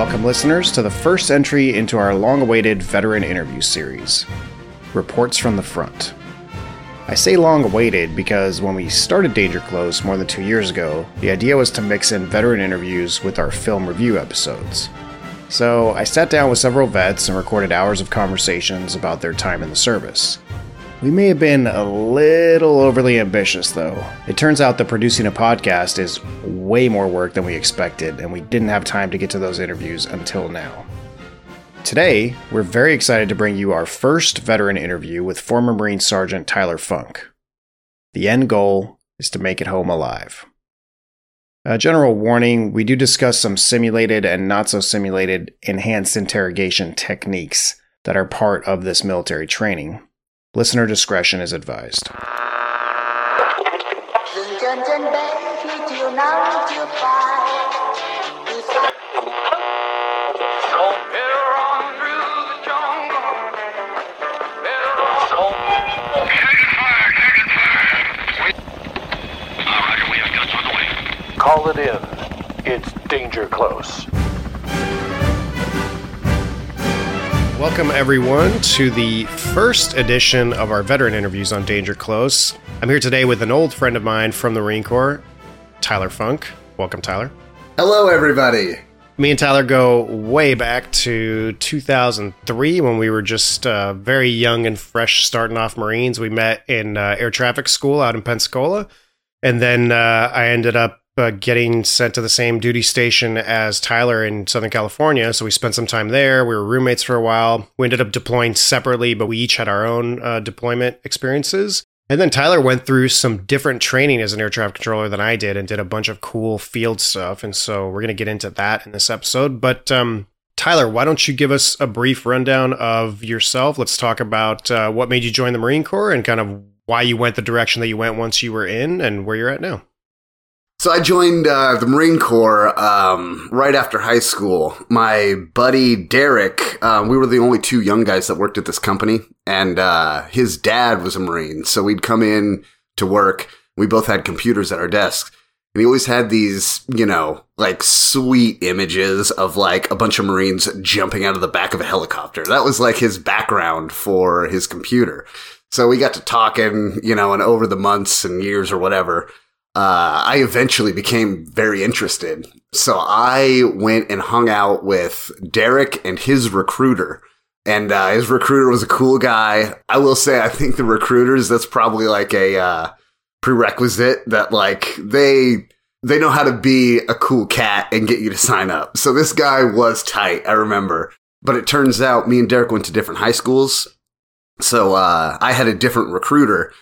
Welcome, listeners, to the first entry into our long awaited veteran interview series Reports from the Front. I say long awaited because when we started Danger Close more than two years ago, the idea was to mix in veteran interviews with our film review episodes. So I sat down with several vets and recorded hours of conversations about their time in the service. We may have been a little overly ambitious, though. It turns out that producing a podcast is way more work than we expected, and we didn't have time to get to those interviews until now. Today, we're very excited to bring you our first veteran interview with former Marine Sergeant Tyler Funk. The end goal is to make it home alive. A general warning we do discuss some simulated and not so simulated enhanced interrogation techniques that are part of this military training. Listener discretion is advised. Call it in. It's danger close. Welcome, everyone, to the first edition of our veteran interviews on Danger Close. I'm here today with an old friend of mine from the Marine Corps, Tyler Funk. Welcome, Tyler. Hello, everybody. Me and Tyler go way back to 2003 when we were just uh, very young and fresh starting off Marines. We met in uh, air traffic school out in Pensacola. And then uh, I ended up uh, getting sent to the same duty station as Tyler in Southern California. So we spent some time there. We were roommates for a while. We ended up deploying separately, but we each had our own uh, deployment experiences. And then Tyler went through some different training as an air traffic controller than I did and did a bunch of cool field stuff. And so we're going to get into that in this episode. But um, Tyler, why don't you give us a brief rundown of yourself? Let's talk about uh, what made you join the Marine Corps and kind of why you went the direction that you went once you were in and where you're at now. So I joined uh, the Marine Corps um, right after high school. My buddy Derek, um, we were the only two young guys that worked at this company, and uh, his dad was a Marine. So we'd come in to work. We both had computers at our desks. And he always had these, you know, like sweet images of like a bunch of Marines jumping out of the back of a helicopter. That was like his background for his computer. So we got to talking, you know, and over the months and years or whatever, uh, I eventually became very interested. So I went and hung out with Derek and his recruiter. And uh, his recruiter was a cool guy. I will say, I think the recruiters, that's probably like a uh, prerequisite that like they they know how to be a cool cat and get you to sign up. So this guy was tight, I remember. But it turns out me and Derek went to different high schools. So uh, I had a different recruiter.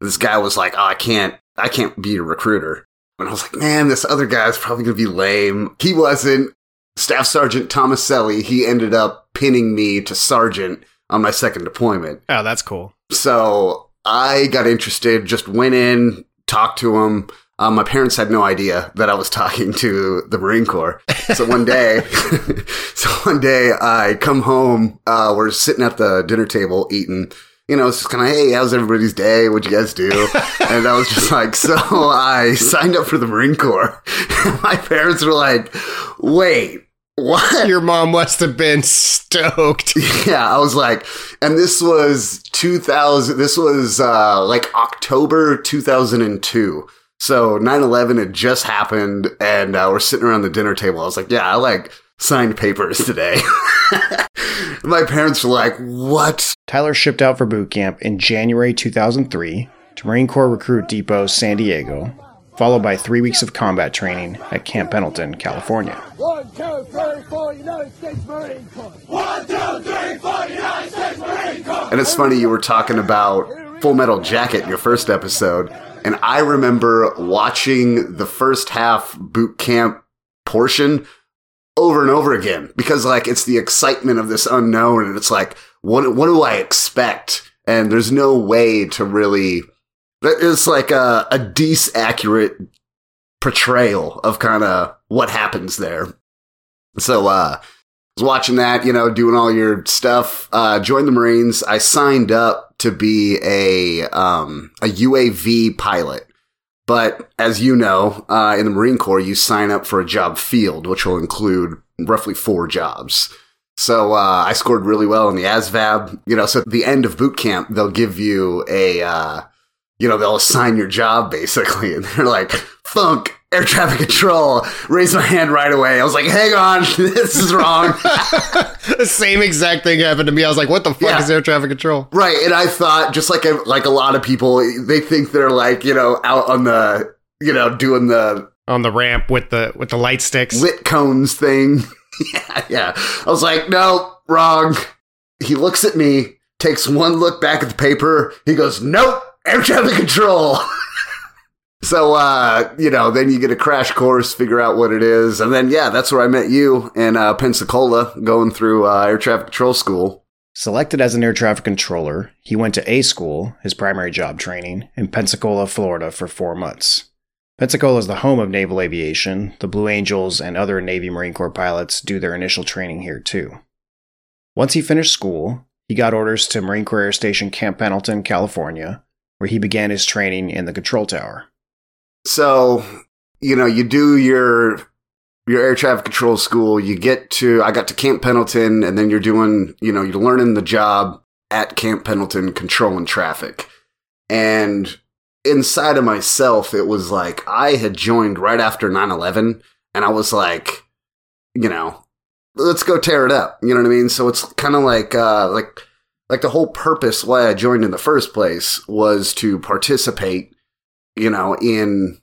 This guy was like, "Oh, I can't I can't be a recruiter. And I was like, man, this other guy's probably going to be lame. He wasn't. Staff Sergeant Tomaselli, he ended up pinning me to sergeant on my second deployment. Oh, that's cool. So I got interested, just went in, talked to him. Um, my parents had no idea that I was talking to the Marine Corps. So one day, so one day I come home, uh, we're sitting at the dinner table eating you know, it's just kind of, hey, how's everybody's day? What'd you guys do? and I was just like, so I signed up for the Marine Corps. My parents were like, wait, what? Your mom must have been stoked. Yeah, I was like, and this was 2000, this was uh, like October 2002. So 9 11 had just happened, and uh, we're sitting around the dinner table. I was like, yeah, I like signed papers today. My parents were like, what? Tyler shipped out for boot camp in January 2003 to Marine Corps Recruit Depot, San Diego, followed by three weeks of combat training at Camp Pendleton, California. One, two, three, four, United States Marine Corps. One, two, three, four, United States Marine Corps. And it's funny, you were talking about Full Metal Jacket in your first episode, and I remember watching the first half boot camp portion over and over again because like it's the excitement of this unknown and it's like what what do I expect and there's no way to really it's like a a decent accurate portrayal of kind of what happens there so uh I was watching that, you know, doing all your stuff. Uh, joined the Marines. I signed up to be a um, a UAV pilot. But as you know, uh, in the Marine Corps, you sign up for a job field, which will include roughly four jobs. So uh, I scored really well in the ASVAB. You know, so at the end of boot camp, they'll give you a, uh, you know, they'll assign your job basically, and they're like, "Funk, air traffic control." Raise my hand right away. I was like, "Hang on, this is wrong." the same exact thing happened to me. I was like, "What the fuck Yeah. is air traffic control?" right, and I thought, just like a, like a lot of people, they think they're like, you know, out on the, you know, doing the On the ramp with the with the light sticks. lit cones thing. yeah, yeah. I was like, no, wrong. He looks at me, takes one look back at the paper. He goes, nope, air traffic control. so, uh, you know, then you get a crash course, figure out what it is. And then, yeah, that's where I met you in uh, Pensacola going through uh, air traffic control school. Selected as an air traffic controller, he went to A school, his primary job training, in Pensacola, Florida for four months. Pensacola is the home of naval aviation. The Blue Angels and other Navy Marine Corps pilots do their initial training here too. Once he finished school, he got orders to Marine Corps Air Station Camp Pendleton, California, where he began his training in the control tower. So, you know, you do your your air traffic control school, you get to I got to Camp Pendleton and then you're doing, you know, you're learning the job at Camp Pendleton controlling traffic. And inside of myself it was like I had joined right after 9/11 and I was like, you know, let's go tear it up. You know what I mean? So it's kind of like uh like like the whole purpose why I joined in the first place was to participate you know, in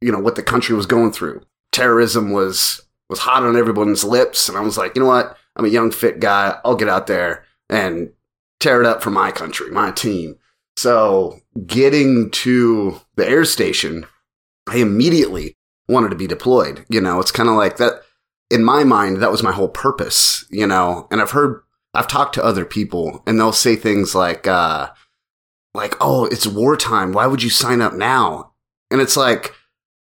you know what the country was going through. Terrorism was was hot on everyone's lips, and I was like, you know what? I'm a young, fit guy. I'll get out there and tear it up for my country, my team. So, getting to the air station, I immediately wanted to be deployed. You know, it's kind of like that. In my mind, that was my whole purpose. You know, and I've heard, I've talked to other people, and they'll say things like, uh, like, oh, it's wartime. Why would you sign up now? And it's like,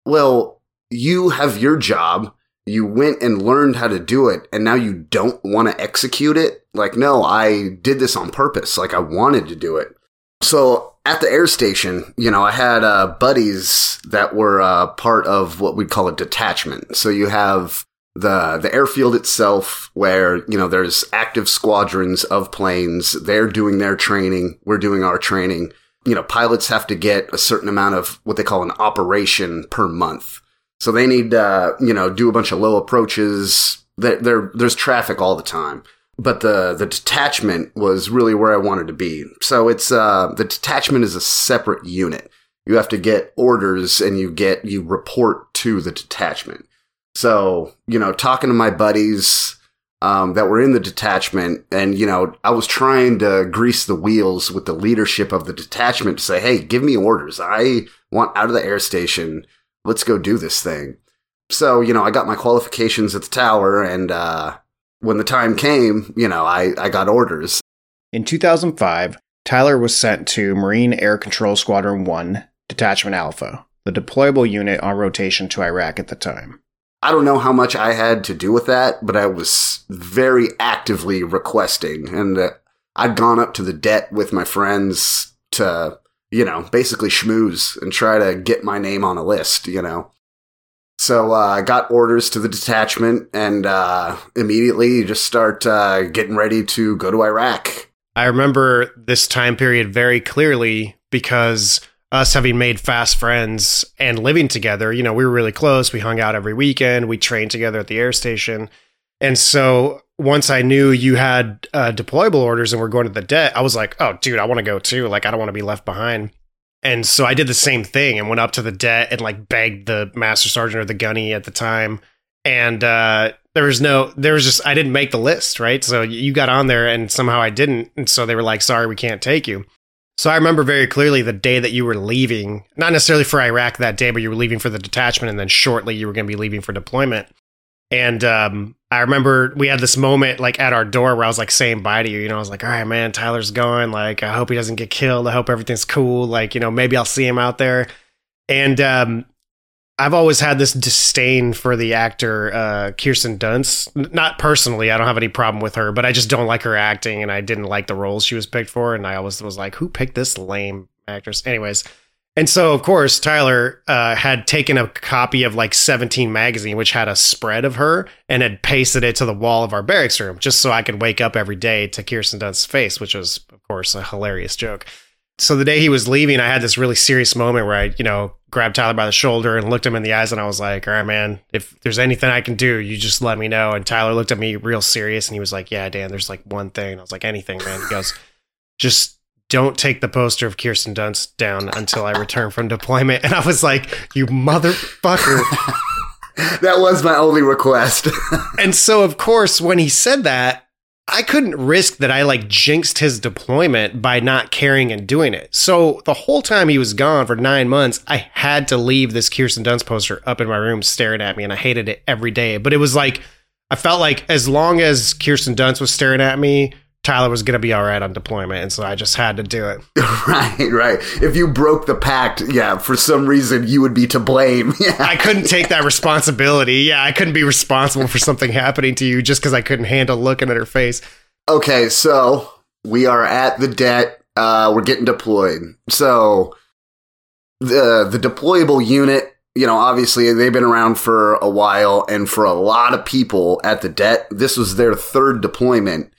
well, you have your job. You went and learned how to do it, and now you don't want to execute it. Like, no, I did this on purpose. Like, I wanted to do it. So at the air station, you know, I had uh, buddies that were uh, part of what we'd call a detachment. So you have the the airfield itself where you know there's active squadrons of planes. They're doing their training. We're doing our training. You know pilots have to get a certain amount of what they call an operation per month. So they need uh you know do a bunch of low approaches. There, there there's traffic all the time. But the the detachment was really where I wanted to be. So it's uh the detachment is a separate unit. You have to get orders and you get you report to the detachment so, you know, talking to my buddies um, that were in the detachment, and, you know, I was trying to grease the wheels with the leadership of the detachment to say, hey, give me orders. I want out of the air station. Let's go do this thing. So, you know, I got my qualifications at the tower, and uh, when the time came, you know, I, I got orders. In 2005, Tyler was sent to Marine Air Control Squadron 1, Detachment Alpha, the deployable unit on rotation to Iraq at the time. I don't know how much I had to do with that, but I was very actively requesting, and uh, I'd gone up to the det with my friends to, you know, basically schmooze and try to get my name on a list, you know. So uh, I got orders to the detachment, and uh, immediately just start uh, getting ready to go to Iraq. I remember this time period very clearly because us having made fast friends and living together, you know, we were really close. We hung out every weekend. We trained together at the air station. And so once I knew you had uh, deployable orders and we're going to the det, I was like, oh, dude, I want to go too. Like, I don't want to be left behind. And so I did the same thing and went up to the det and like begged the master sergeant or the gunny at the time. And uh, there was no, there was just, I didn't make the list, right? So you got on there and somehow I didn't. And so they were like, sorry, we can't take you. So I remember very clearly the day that you were leaving, not necessarily for Iraq that day, but you were leaving for the detachment, and then shortly you were going to be leaving for deployment. And um, I remember we had this moment like at our door where I was like saying bye to you. You know, I was like, all right, man, Tyler's going. Like, I hope he doesn't get killed. I hope everything's cool. Like, you know, maybe I'll see him out there. And um, I've always had this disdain for the actor uh, Kirsten Dunst. Not personally, I don't have any problem with her, but I just don't like her acting, and I didn't like the roles she was picked for. And I always was like, who picked this lame actress? Anyways, And so, of course, Tyler uh, had taken a copy of like 17 magazine, which had a spread of her, and had pasted it to the wall of our barracks room just so I could wake up every day to Kirsten Dunst's face, which was, of course, a hilarious joke. So the day he was leaving, I had this really serious moment where I, you know, grabbed Tyler by the shoulder and looked him in the eyes, and I was like, "All right, man, if there's anything I can do, you just let me know." And Tyler looked at me real serious, and he was like, "Yeah, Dan, there's like one thing." I was like, "Anything, man." He goes, "Just." Don't take the poster of Kirsten Dunst down until I return from deployment. And I was like, you motherfucker. That was my only request. and so, of course, when he said that, I couldn't risk that I like jinxed his deployment by not caring and doing it. So the whole time he was gone for nine months, I had to leave this Kirsten Dunst poster up in my room staring at me, and I hated it every day. But it was like, I felt like as long as Kirsten Dunst was staring at me, Tyler was going to be all right on deployment. And so I just had to do it. right, right. If you broke the pact, yeah, for some reason you would be to blame. Yeah. I couldn't take that responsibility. Yeah, I couldn't be responsible for something happening to you just because I couldn't handle looking at her face. Okay, so we are at the det. Uh, we're getting deployed. So the the deployable unit, you know, obviously they've been around for a while, and for a lot of people at the det, this was their third deployment,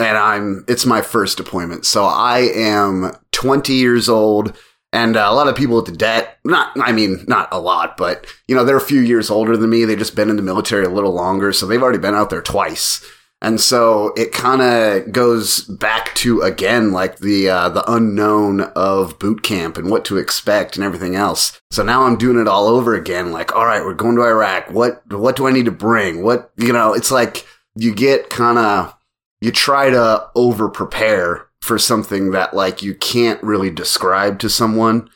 and I'm it's my first deployment. So I am 20 years old. And a lot of people at the det, not, I mean, not a lot, but, you know, they're a few years older than me. They've just been in the military a little longer. So they've already been out there twice. And so it kind of goes back to again like the uh, the unknown of boot camp and what to expect and everything else. So now I'm doing it all over again. Like, all right, we're going to Iraq. What what do I need to bring? What you know? It's like you get kind of you try to over prepare for something that like you can't really describe to someone.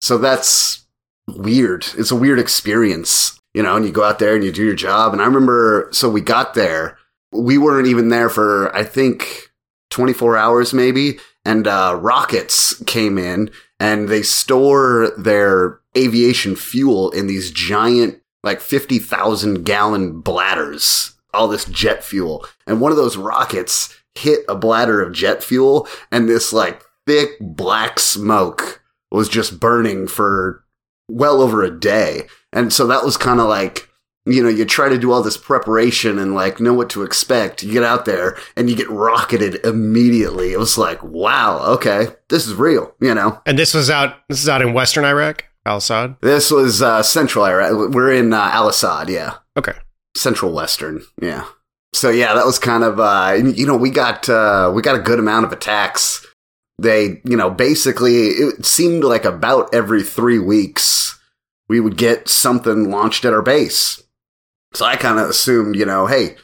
So that's weird. It's a weird experience, you know. And you go out there and you do your job. And I remember, so we got there we weren't even there for I think 24 hours maybe, and uh, rockets came in and they store their aviation fuel in these giant like 50,000 gallon bladders, all this jet fuel. And one of those rockets hit a bladder of jet fuel and this like thick black smoke was just burning for well over a day. And so that was kind of like you know, you try to do all this preparation and like know what to expect. You get out there and you get rocketed immediately. It was like, wow, okay, this is real, you know. And this was out. This is out in Western Iraq, Al Asad. This was uh, Central Iraq. We're in uh, Al Asad, yeah. Okay. Central Western, yeah. So yeah, that was kind of uh, you know we got uh, we got a good amount of attacks. They you know basically it seemed like about every three weeks we would get something launched at our base so I kind of assumed, you know, hey,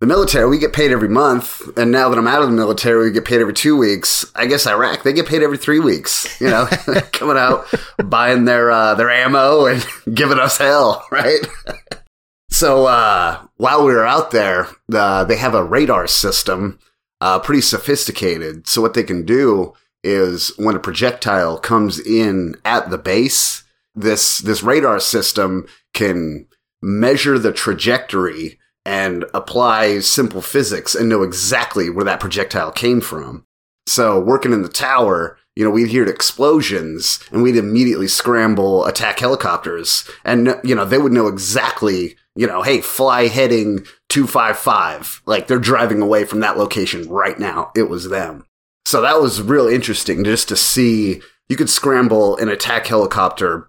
the military, we get paid every month. And now that I'm out of the military, we get paid every two weeks. I guess Iraq, they get paid every three weeks, you know, coming out, buying their, uh, their ammo and giving us hell, right? So, uh, while we were out there, uh, they have a radar system, uh, pretty sophisticated. So what they can do is when a projectile comes in at the base, this, this radar system can measure the trajectory and apply simple physics and know exactly where that projectile came from. So working in the tower, you know, we'd hear explosions and we'd immediately scramble attack helicopters and, you know, they would know exactly, you know, hey, fly heading 255. Like they're driving away from that location right now. It was them. So that was real interesting just to see you could scramble an attack helicopter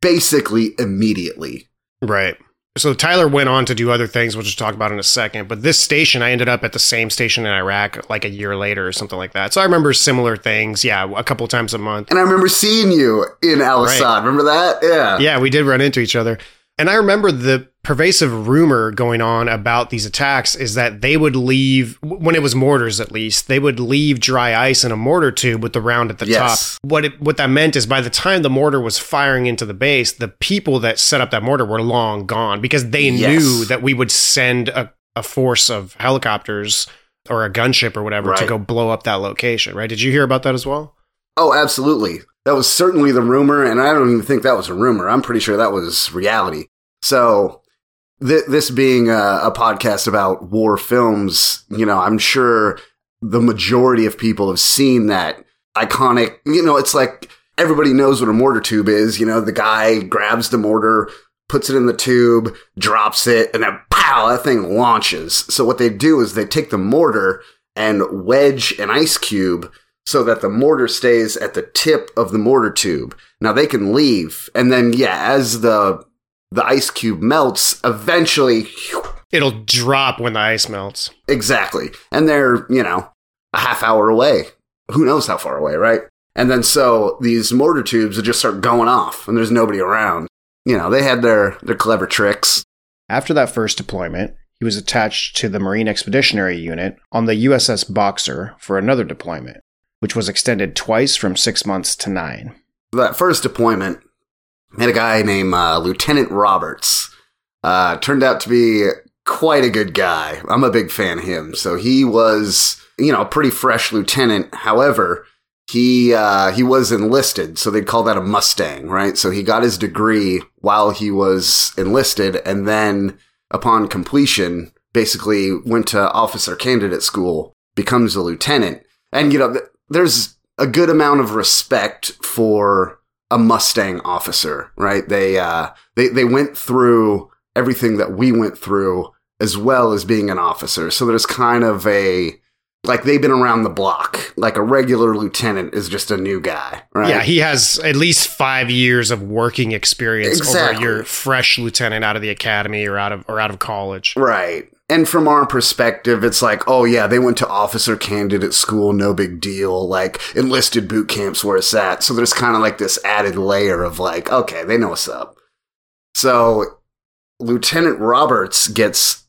basically immediately. Right so Tyler went on to do other things, which we'll just talk about in a second. But this station, I ended up at the same station in Iraq like a year later or something like that. So I remember similar things. Yeah, a couple times a month. And I remember seeing you in Al Asad. Right. Remember that? Yeah. Yeah, we did run into each other. And I remember the pervasive rumor going on about these attacks is that they would leave when it was mortars at least they would leave dry ice in a mortar tube with the round at the yes. top what it, what that meant is by the time the mortar was firing into the base the people that set up that mortar were long gone because they yes. knew that we would send a, a force of helicopters or a gunship or whatever right. to go blow up that location right did you hear about that as well oh absolutely that was certainly the rumor, and I don't even think that was a rumor. I'm pretty sure that was reality. So, th- this being a, a podcast about war films, you know, I'm sure the majority of people have seen that iconic. You know, it's like everybody knows what a mortar tube is. You know, the guy grabs the mortar, puts it in the tube, drops it, and then pow, that thing launches. So what they do is they take the mortar and wedge an ice cube so that the mortar stays at the tip of the mortar tube. Now they can leave, and then yeah, as the the ice cube melts, eventually It'll drop when the ice melts. Exactly. And they're, you know, a half hour away. Who knows how far away, right? And then so these mortar tubes would just start going off and there's nobody around. You know, they had their, their clever tricks. After that first deployment, he was attached to the Marine Expeditionary Unit on the USS Boxer for another deployment, which was extended twice from six months to nine. That first deployment had a guy named uh, Lieutenant Roberts. Uh, turned out to be quite a good guy. I'm a big fan of him. So he was, you know, a pretty fresh lieutenant. However, he uh, he was enlisted, so they'd call that a Mustang, right? So he got his degree while he was enlisted, and then upon completion, basically went to officer candidate school, becomes a lieutenant, and you know, there's a good amount of respect for a Mustang officer, right? They uh, they they went through everything that we went through as well as being an officer. So there's kind of a like they've been around the block. Like a regular lieutenant is just a new guy, right? Yeah, he has at least five years of working experience Exactly. over your fresh lieutenant out of the academy or out of or out of college. Right. And from our perspective, it's like, oh yeah, they went to officer candidate school, no big deal. Like enlisted boot camps where it's at. So there's kind of like this added layer of like, okay, they know what's up. So Lieutenant Roberts gets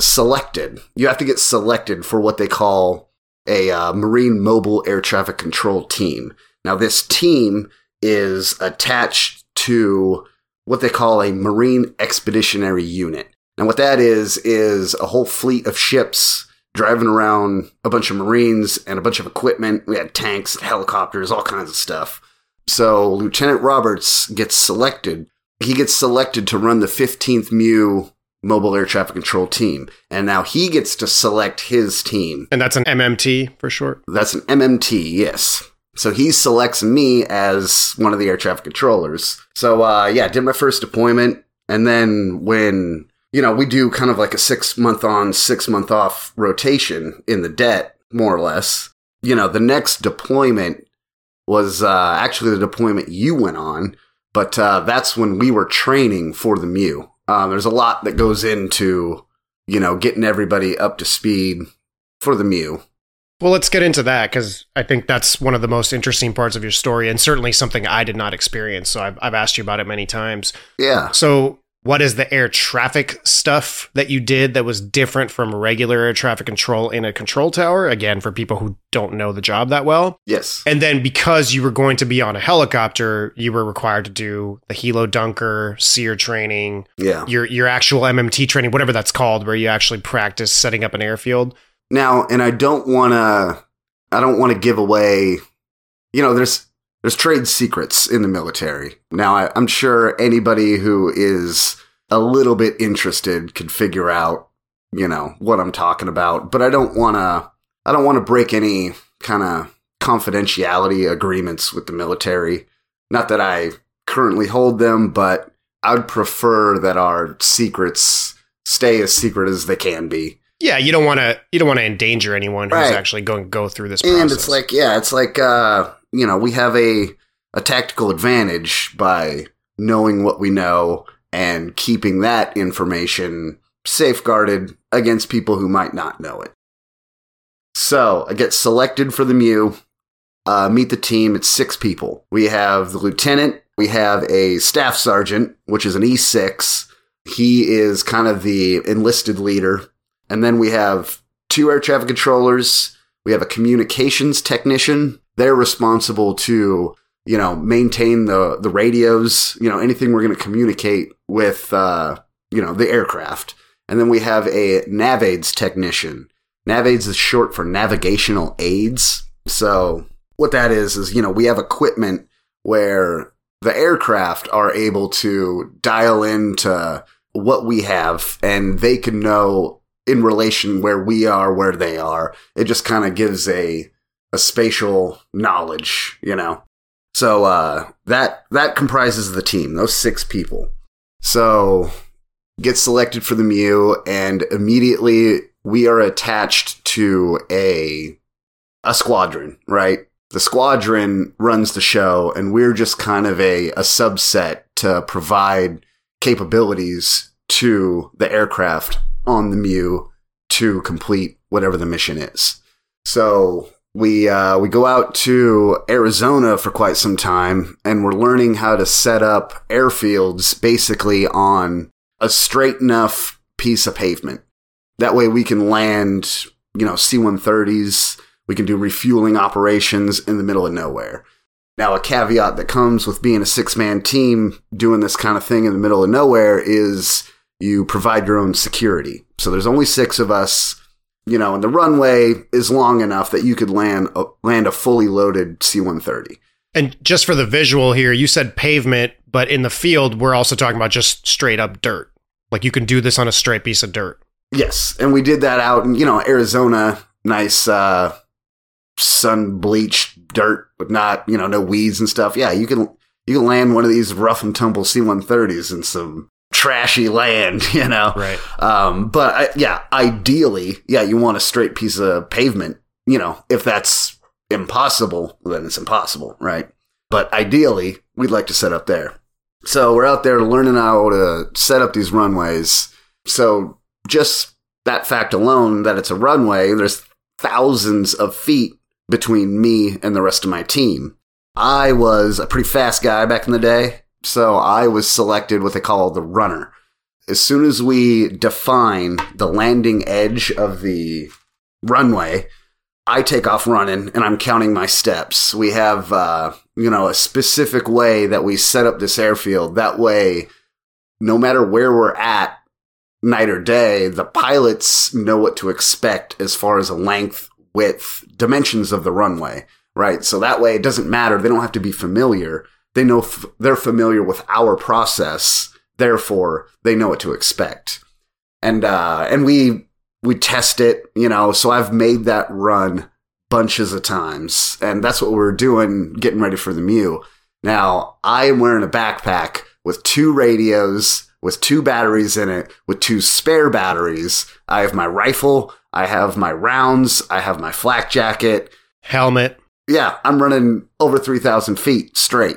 selected. You have to get selected for what they call a uh, Marine Mobile Air Traffic Control Team. Now, this team is attached to what they call a Marine Expeditionary Unit. Now, what that is, is a whole fleet of ships driving around a bunch of Marines and a bunch of equipment. We had tanks, helicopters, all kinds of stuff. So, Lieutenant Roberts gets selected. He gets selected to run the 15th MEU Mobile Air Traffic Control Team. And now he gets to select his team. And that's an MMT for short. That's an MMT, yes. So he selects me as one of the air traffic controllers. So uh, yeah, did my first deployment, and then when you know we do kind of like a six month on, six month off rotation in the det, more or less. You know, the next deployment was uh, actually the deployment you went on, but uh, that's when we were training for the MEU. Um, there's a lot that goes into you know getting everybody up to speed for the MEU. Well, let's get into that because I think that's one of the most interesting parts of your story, and certainly something I did not experience. So I've, I've asked you about it many times. Yeah. So, what is the air traffic stuff that you did that was different from regular air traffic control in a control tower? Again, for people who don't know the job that well. Yes. And then because you were going to be on a helicopter, you were required to do the helo dunker, SERE training, Yeah. your your actual MMT training, whatever that's called, where you actually practice setting up an airfield. Now, and I don't want to, I don't want to give away, you know, there's, there's trade secrets in the military. Now, I, I'm sure anybody who is a little bit interested could figure out, you know, what I'm talking about, but I don't want to, I don't want to break any kind of confidentiality agreements with the military. Not that I currently hold them, but I'd prefer that our secrets stay as secret as they can be. Yeah, you don't want to you don't want to endanger anyone who's Right. actually going to go through this process. And it's like, yeah, it's like, uh, you know, we have a, a tactical advantage by knowing what we know and keeping that information safeguarded against people who might not know it. So I get selected for the MEU. uh, meet the team. It's six people. We have the lieutenant, we have a staff sergeant, which is an E6. He is kind of the enlisted leader. And then we have two air traffic controllers, we have a communications technician. They're responsible to, you know, maintain the, the radios, you know, anything we're going to communicate with, uh, you know, the aircraft. And then we have a NavAids technician. NavAids is short for navigational aids. So what that is, is, you know, we have equipment where the aircraft are able to dial into what we have and they can know in relation where we are, where they are. It just kind of gives a a spatial knowledge, you know. So uh, that that comprises the team, those six people. So get selected for the MEU, and immediately we are attached to a a squadron, right? The squadron runs the show, and we're just kind of a, a subset to provide capabilities to the aircraft on the MEU to complete whatever the mission is. So we uh, we go out to Arizona for quite some time, and we're learning how to set up airfields basically on a straight enough piece of pavement. That way, we can land, you know, C-130s. We can do refueling operations in the middle of nowhere. Now, a caveat that comes with being a six-man team doing this kind of thing in the middle of nowhere is you provide your own security. So there's only six of us you know, and the runway is long enough that you could land a, land a fully loaded C-130. And just for the visual here, you said pavement, but in the field, we're also talking about just straight up dirt. Like you can do this on a straight piece of dirt. Yes, and we did that out in you know Arizona, nice uh, sun bleached dirt, but not you know no weeds and stuff. Yeah, you can you can land one of these rough and tumble C-130s in some trashy land, you know? Right. Um, but I, yeah, ideally, yeah, you want a straight piece of pavement, you know, if that's impossible, then it's impossible, right? But ideally, we'd like to set up there. So we're out there learning how to set up these runways. So just that fact alone that it's a runway, there's thousands of feet between me and the rest of my team. I was a pretty fast guy back in the day. So I was selected what they call the runner. As soon as we define the landing edge of the runway, I take off running and I'm counting my steps. We have, uh, you know, a specific way that we set up this airfield. That way, no matter where we're at, night or day, the pilots know what to expect as far as a length, width, dimensions of the runway, right? So that way it doesn't matter. They don't have to be familiar they know f- they're familiar with our process, therefore they know what to expect. And uh, and we we test it, you know. So I've made that run bunches of times, and that's what we're doing, getting ready for the MEU. Now I am wearing a backpack with two radios, with two batteries in it, with two spare batteries. I have my rifle, I have my rounds, I have my flak jacket, helmet. Yeah, I'm running over 3,000 feet straight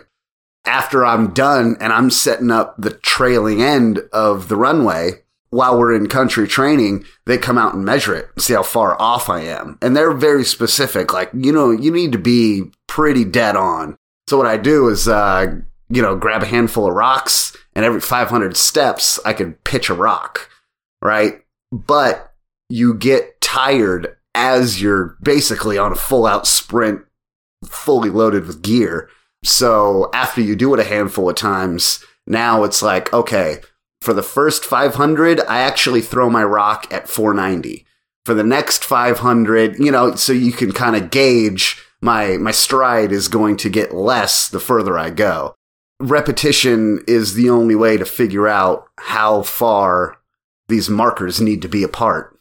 after I'm done and I'm setting up the trailing end of the runway while we're in country training, they come out and measure it, see how far off I am. And they're very specific. Like, you know, you need to be pretty dead on. So what I do is, uh, you know, grab a handful of rocks and every 500 steps I could pitch a rock, right? But you get tired as you're basically on a full out sprint, fully loaded with gear. So after you do it a handful of times, now it's like, okay, for the first 500, I actually throw my rock at 490. For the next 500, you know, so you can kind of gauge my, my stride is going to get less the further I go. Repetition is the only way to figure out how far these markers need to be apart.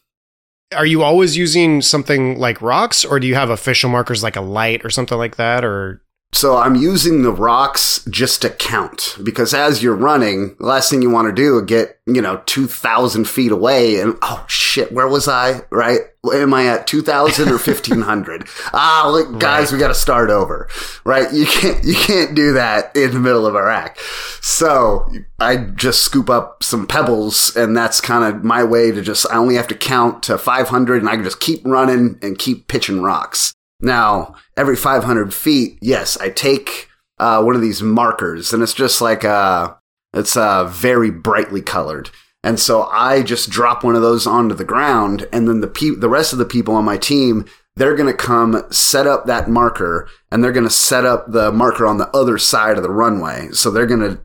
Are you always using something like rocks or do you have official markers like a light or something like that or so I'm using the rocks just to count because as you're running, the last thing you want to do is get, you know, 2000 feet away and, oh shit, where was I? Right? Am I at 2000 or 1500? ah, look, guys, right. we got to start over. Right? You can't, you can't do that in the middle of Iraq. So I just scoop up some pebbles and that's kind of my way to just, I only have to count to 500 and I can just keep running and keep pitching rocks. Now, every 500 feet, yes, I take uh, one of these markers, and it's just like uh, it's uh, very brightly colored. And so I just drop one of those onto the ground, and then the pe- the rest of the people on my team, they're going to come set up that marker, and they're going to set up the marker on the other side of the runway. So they're going to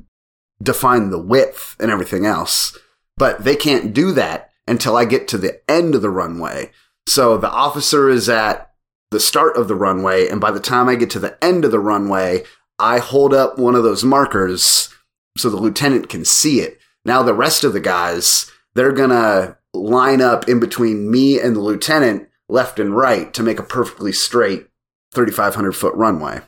define the width and everything else. But they can't do that until I get to the end of the runway. So the officer is at the start of the runway. And by the time I get to the end of the runway, I hold up one of those markers so the lieutenant can see it. Now, the rest of the guys, they're going to line up in between me and the lieutenant, left and right, to make a perfectly straight 3,500 foot runway.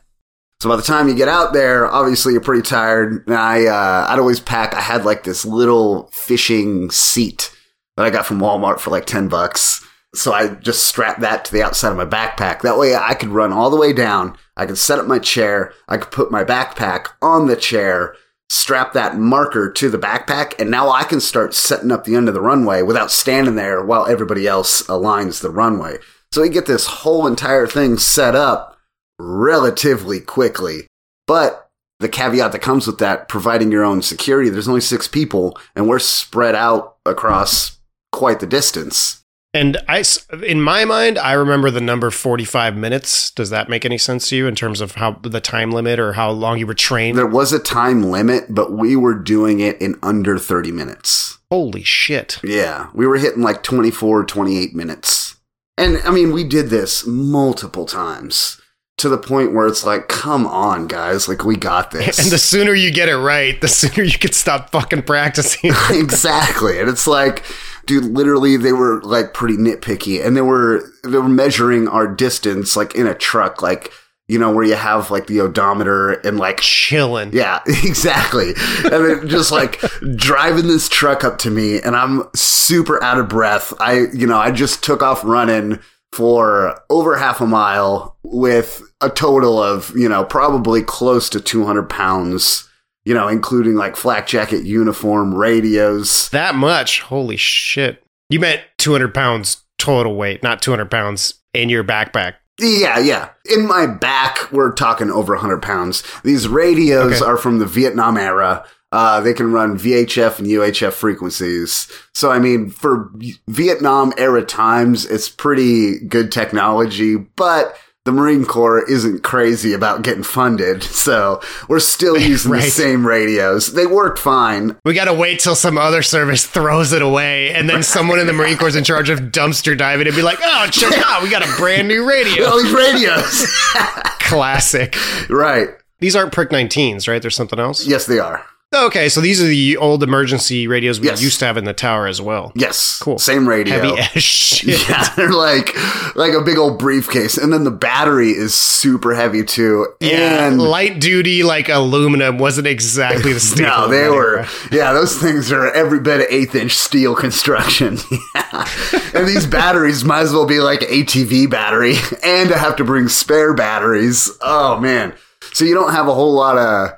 So by the time you get out there, obviously you're pretty tired. And I, uh, I'd always pack, I had like this little fishing seat that I got from Walmart for like 10 bucks. So I just strapped that to the outside of my backpack. That way I could run all the way down. I could set up my chair. I could put my backpack on the chair, strap that marker to the backpack, and now I can start setting up the end of the runway without standing there while everybody else aligns the runway. So we get this whole entire thing set up relatively quickly. But the caveat that comes with that, providing your own security, there's only six people and we're spread out across quite the distance. And I, in my mind, I remember the number 45 minutes. Does that make any sense to you in terms of how the time limit or how long you were trained? There was a time limit, but we were doing it in under 30 minutes. Holy shit. Yeah, we were hitting like 24, 28 minutes. And I mean, we did this multiple times to the point where it's like, come on, guys, like we got this. And the sooner you get it right, the sooner you can stop fucking practicing. exactly. And it's like, dude, literally they were like pretty nitpicky and they were, they were measuring our distance like in a truck, like, you know, where you have like the odometer and like Chilling. yeah, exactly. And then just like driving this truck up to me and I'm super out of breath. I, you know, I just took off running for over half a mile with a total of, you know, probably close to 200 pounds, you know, including like flak jacket, uniform, radios. That much? Holy shit. You meant 200 pounds total weight, not 200 pounds in your backpack. Yeah, yeah. In my back, we're talking over 100 pounds. These radios Okay. are from the Vietnam era. Uh, they can run VHF and UHF frequencies. So, I mean, for Vietnam era times, it's pretty good technology, but the Marine Corps isn't crazy about getting funded. So we're still using the same radios. They work fine. We got to wait till some other service throws it away, and then someone in the Marine Corps is in charge of dumpster diving and be like, oh, check out, we got a brand new radio. All these radios. Classic. right. These aren't Prick 19s, right? There's something else? Yes, they are. Okay, so these are the old emergency radios we Yes. used to have in the tower as well. Yes. Cool. Same radio. Heavy as shit. Yeah, they're like like a big old briefcase, and then the battery is super heavy too. Yeah, and light duty like aluminum wasn't exactly the staple. no, they were era. yeah, those things are every bit of eighth inch steel construction. yeah. And these batteries might as well be like ATV battery, and I have to bring spare batteries. Oh man, so you don't have a whole lot of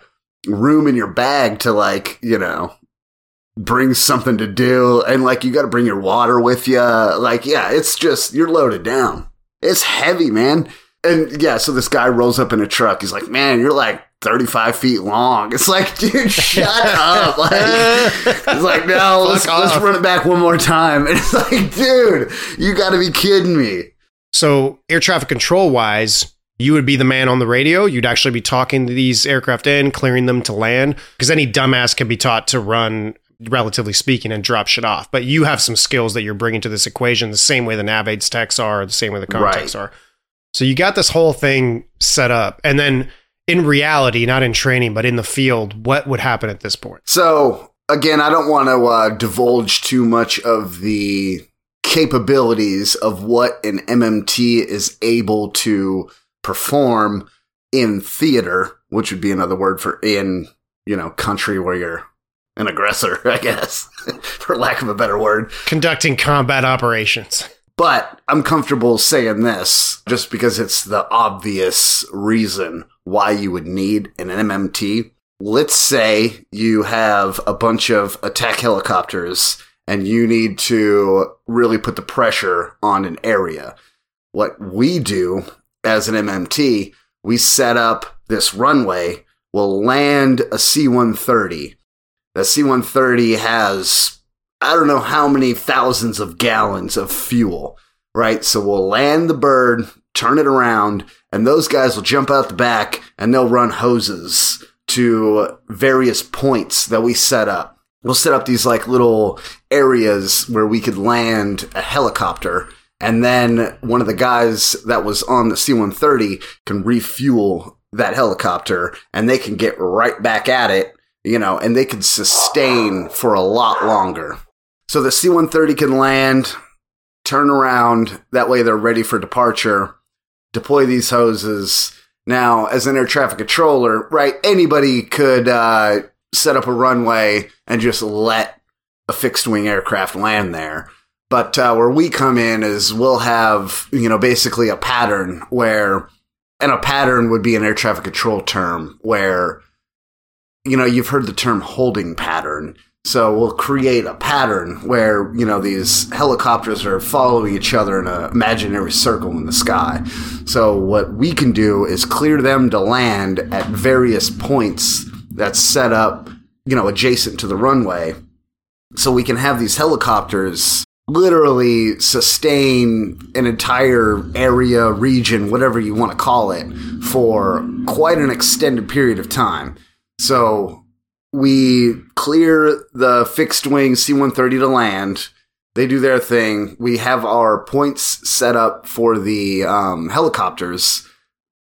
room in your bag to like you know bring something to do. And like you got to bring your water with you like yeah it's just you're loaded down. It's heavy man. And yeah so this guy rolls up in a truck. He's like man you're like 35 feet long. It's like dude shut up. Like it's like no let's, let's run it back one more time. And it's like dude you got to be kidding me. So, air traffic control wise, you would be the man on the radio. You'd actually be talking to these aircraft in, clearing them to land, because any dumbass can be taught to run, relatively speaking, and drop shit off. But you have some skills that you're bringing to this equation, the same way the NavAids techs are, the same way the contacts Right. are. So, you got this whole thing set up. And then in reality, not in training, but in the field, what would happen at this point? So again, I don't want to uh, divulge too much of the capabilities of what an MMT is able to perform in theater, which would be another word for in, you know, country where you're an aggressor, I guess, for lack of a better word. Conducting combat operations. But I'm comfortable saying this just because it's the obvious reason why you would need an MMT. Let's say you have a bunch of attack helicopters and you need to really put the pressure on an area. What we do as an MMT, we set up this runway, we'll land a C 130. The C 130 has I don't know how many thousands of gallons of fuel, right? So we'll land the bird, turn it around, and those guys will jump out the back and they'll run hoses to various points that we set up. We'll set up these like little areas where we could land a helicopter. And then one of the guys that was on the C 130 can refuel that helicopter and they can get right back at it you know, and they can sustain for a lot longer. So the C 130 can land, turn around, that way they're ready for departure, deploy these hoses, Now, as an air traffic controller, right, anybody could uh, set up a runway and just let a fixed wing aircraft land there. But uh, where we come in is we'll have, you know, basically a pattern where, and a pattern would be an air traffic control term where, you know, you've heard the term holding pattern. So we'll create a pattern where, you know, these helicopters are following each other in an imaginary circle in the sky. So what we can do is clear them to land at various points that's set up, you know, adjacent to the runway. So we can have these helicopters literally sustain an entire area, region, whatever you want to call it, for quite an extended period of time. So we clear the fixed wing C 130 to land. They do their thing. We have our points set up for the um, helicopters.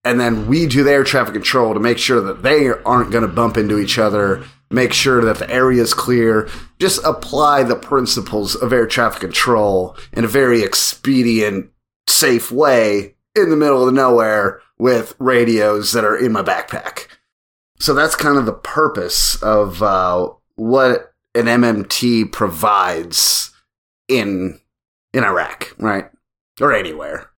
And then we do their traffic control to make sure that they aren't going to bump into each other, make sure that the area is clear. Just apply the principles of air traffic control in a very expedient, safe way in the middle of nowhere with radios that are in my backpack. So that's kind of the purpose of uh, what an MMT provides in in Iraq, right? Or anywhere.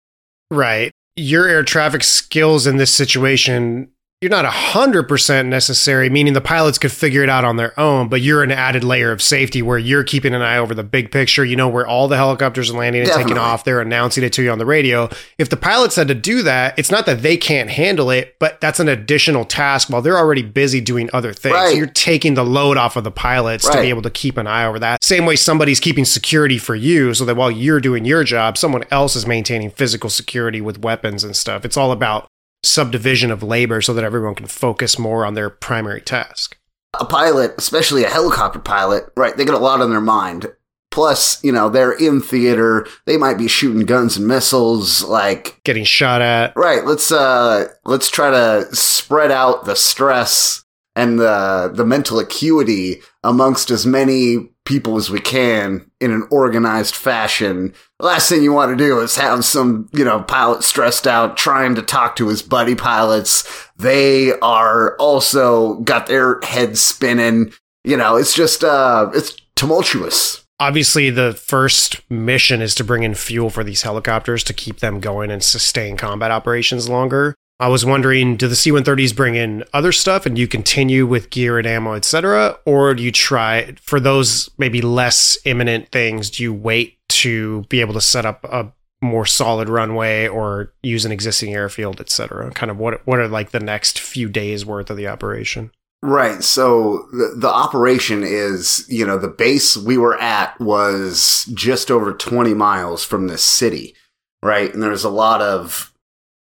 Right. Your air traffic skills in this situation you're not 100% necessary, meaning the pilots could figure it out on their own, but you're an added layer of safety where you're keeping an eye over the big picture. You know where all the helicopters are landing and Definitely. taking off. They're announcing it to you on the radio. If the pilots had to do that, it's not that they can't handle it, but that's an additional task while they're already busy doing other things. So you're taking the load off of the pilots to be able to keep an eye over that. Same way somebody's keeping security for you so that while you're doing your job, someone else is maintaining physical security with weapons and stuff. It's all about subdivision of labor so that everyone can focus more on their primary task. A pilot, especially a helicopter pilot, right? They get a lot on their mind. Plus, you know, they're in theater. They might be shooting guns and missiles. Like, Getting shot at. right? Let's uh, let's try to spread out the stress and the the mental acuity amongst as many people as we can in an organized fashion. The last thing you want to do is have some, you know, pilot stressed out trying to talk to his buddy pilots. They are also got their heads spinning. You know, it's just uh it's tumultuous. Obviously, the first mission is to bring in fuel for these helicopters to keep them going and sustain combat operations longer. I was wondering, do the C-130s bring in other stuff and you continue with gear and ammo, etc., or do you try for those maybe less imminent things? Do you wait to be able to set up a more solid runway or use an existing airfield, etc.? Kind of what what are like the next few days worth of the operation? Right. So the, the operation is, you know, the base we were at was just over 20 miles from this city. Right. And there's a lot of,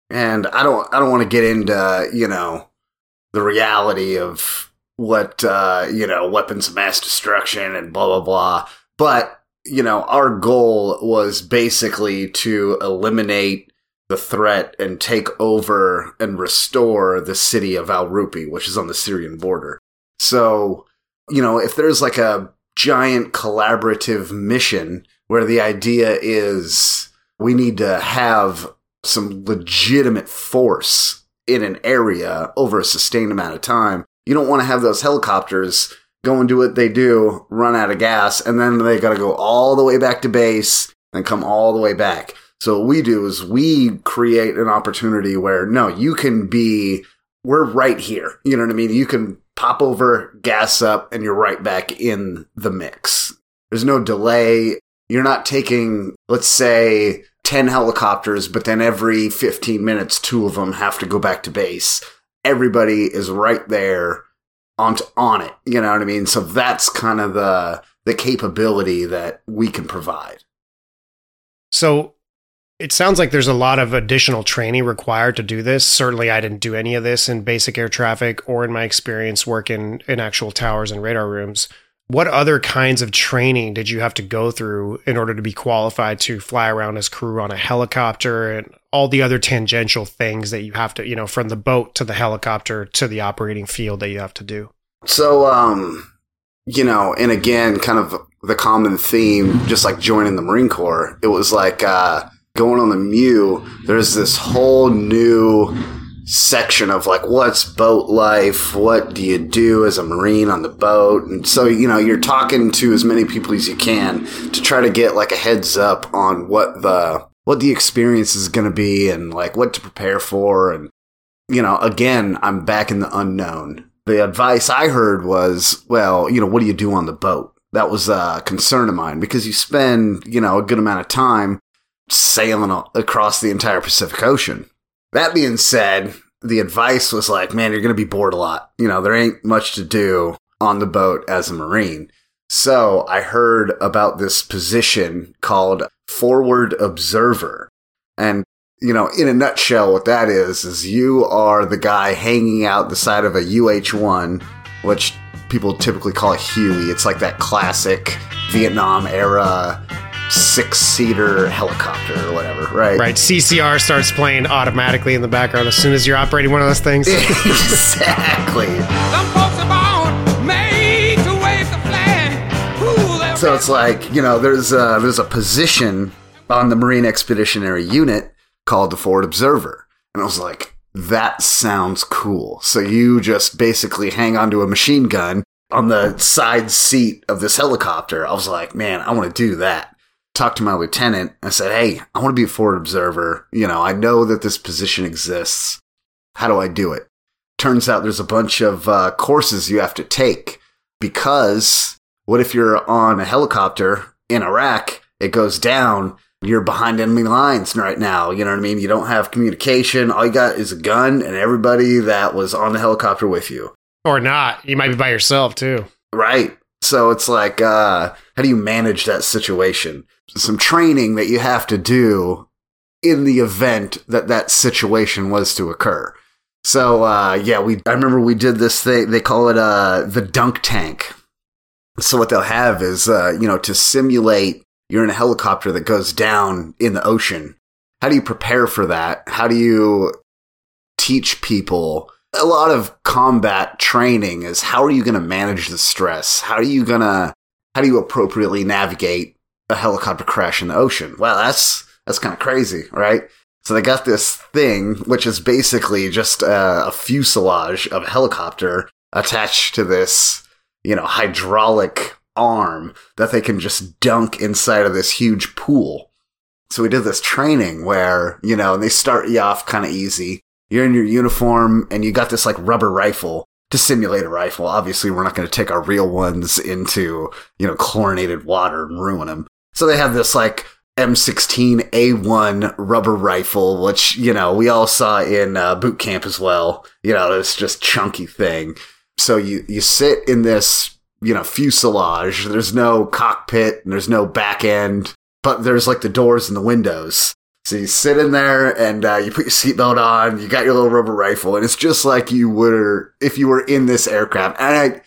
and I don't, I don't want to get into, you know, the reality of what, uh, you know, weapons of mass destruction and blah, blah, blah. But, you know, our goal was basically to eliminate the threat and take over and restore the city of Al Rupi, which is on the Syrian border. So, you know, if there's like a giant collaborative mission where the idea is we need to have some legitimate force in an area over a sustained amount of time, you don't want to have those helicopters go and do what they do, run out of gas, and then they got to go all the way back to base and come all the way back. So what we do is we create an opportunity where no, you can be, we're right here. You know what I mean? You can pop over, gas up, and you're right back in the mix. There's no delay. You're not taking, let's say, 10 helicopters, but then every 15 minutes, two of them have to go back to base. Everybody is right there on, on it. You know what I mean? So that's kind of the, the capability that we can provide. So it sounds like there's a lot of additional training required to do this. Certainly, I didn't do any of this in basic air traffic or in my experience working in actual towers and radar rooms. What other kinds of training did you have to go through in order to be qualified to fly around as crew on a helicopter and all the other tangential things that you have to, you know, from the boat to the helicopter to the operating field that you have to do? So, um, you know, and again, kind of the common theme, just like joining the Marine Corps, it was like uh, going on the MEU. There's this whole new section of like what's boat life? What do you do as a marine on the boat? And so you know you're talking to as many people as you can to try to get like a heads up on what the what the experience is going to be and like what to prepare for. And you know again i'm back in the unknown. The advice i heard was well you know what do you do on the boat? That was a concern of mine because you spend you know a good amount of time sailing across the entire pacific ocean that being said, the advice was like, man, you're going to be bored a lot. You know, there ain't much to do on the boat as a Marine. So I heard about this position called forward observer. And, you know, in a nutshell, what that is, is you are the guy hanging out the side of a UH 1, which people typically call a Huey. It's like that classic Vietnam era six seater helicopter or whatever, right? Right. CCR starts playing automatically in the background as soon as you're operating one of those things. exactly. Some folks are born made to wave the flag. Ooh, So it's like you know, there's a, there's a position on the Marine Expeditionary Unit called the Forward Observer, and I was like, that sounds cool. So you just basically hang onto a machine gun on the side seat of this helicopter. I was like, man, I want to do that. Talked to my lieutenant. I said, hey, I want to be a forward observer. You know, I know that this position exists. How do I do it? Turns out there's a bunch of uh, courses you have to take because what if you're on a helicopter in Iraq? It goes down. You're behind enemy lines right now. You know what I mean? You don't have communication. All you got is a gun and everybody that was on the helicopter with you. or not. You might be by yourself too. Right. So it's like, uh, how do you manage that situation? Some training that you have to do in the event that that situation was to occur. So, uh, yeah, we, I remember we did this thing, they call it, uh, the dunk tank. So what they'll have is, uh, you know, to simulate you're in a helicopter that goes down in the ocean. How do you prepare for that? How do you teach people a lot of combat training is how are you going to manage the stress? How are you going to how do you appropriately navigate a helicopter crash in the ocean? Well, that's that's kind of crazy, right? So they got this thing which is basically just a, fuselage of a helicopter attached to this, you know, hydraulic arm that they can just dunk inside of this huge pool. So we did this training where, you know, they start you off kind of easy you're in your uniform and you got this like rubber rifle to simulate a rifle. Obviously, we're not going to take our real ones into, you know, chlorinated water and ruin them. So they have this like M16A1 rubber rifle, which, you know, we all saw in uh, boot camp as well. You know, this just chunky thing. So you, you sit in this, you know, fuselage. There's no cockpit and there's no back end, but there's like the doors and the windows. So you sit in there and uh, you put your seatbelt on. You got your little rubber rifle, and it's just like you were if you were in this aircraft. And I,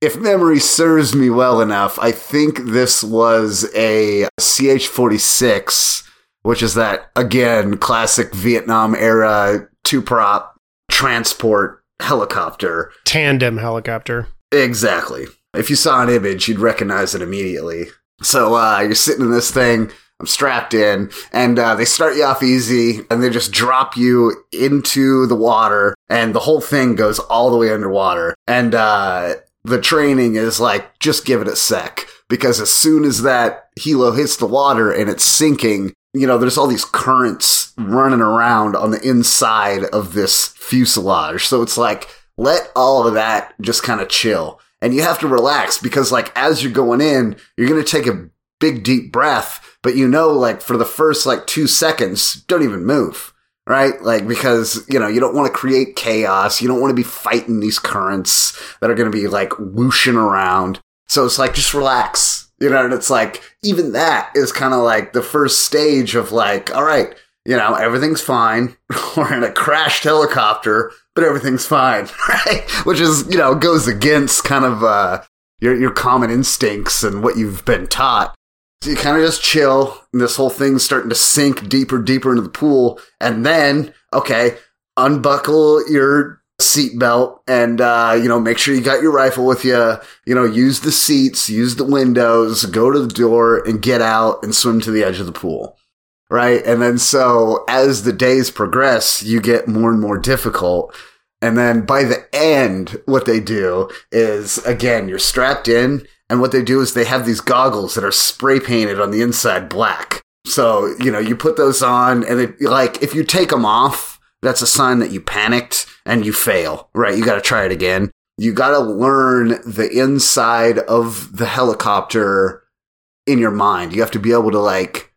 if memory serves me well enough, I think this was a CH-46, which is that again classic Vietnam era two prop transport helicopter. Tandem helicopter. Exactly. If you saw an image, you'd recognize it immediately. So uh, you're sitting in this thing. I'm strapped in, and uh, they start you off easy, and they just drop you into the water, and the whole thing goes all the way underwater. And uh, the training is like, just give it a sec, because as soon as that helo hits the water and it's sinking, you know, there's all these currents running around on the inside of this fuselage. So it's like, let all of that just kind of chill. And you have to relax because, like, as you're going in, you're going to take a big, deep breath but you know, like for the first like two seconds, don't even move, right? Like because, you know, you don't want to create chaos. You don't want to be fighting these currents that are going to be like whooshing around. So it's like, just relax, you know, and it's like, even that is kind of like the first stage of like, all right, you know, everything's fine. We're in a crashed helicopter, but everything's fine, right? Which is, you know, goes against kind of, uh, your, your common instincts and what you've been taught. You kind of just chill, and this whole thing's starting to sink deeper, deeper into the pool. And then, okay, unbuckle your seatbelt and, uh, you know, make sure you got your rifle with you. You know, use the seats, use the windows, go to the door and get out and swim to the edge of the pool. right? And then so as the days progress, you get more and more difficult. And then by the end, what they do is again, you're strapped in. And what they do is they have these goggles that are spray painted on the inside black. So, you know, you put those on and it, like, if you take them off, that's a sign that you panicked and you fail, right? You got to try it again. You got to learn the inside of the helicopter in your mind. You have to be able to like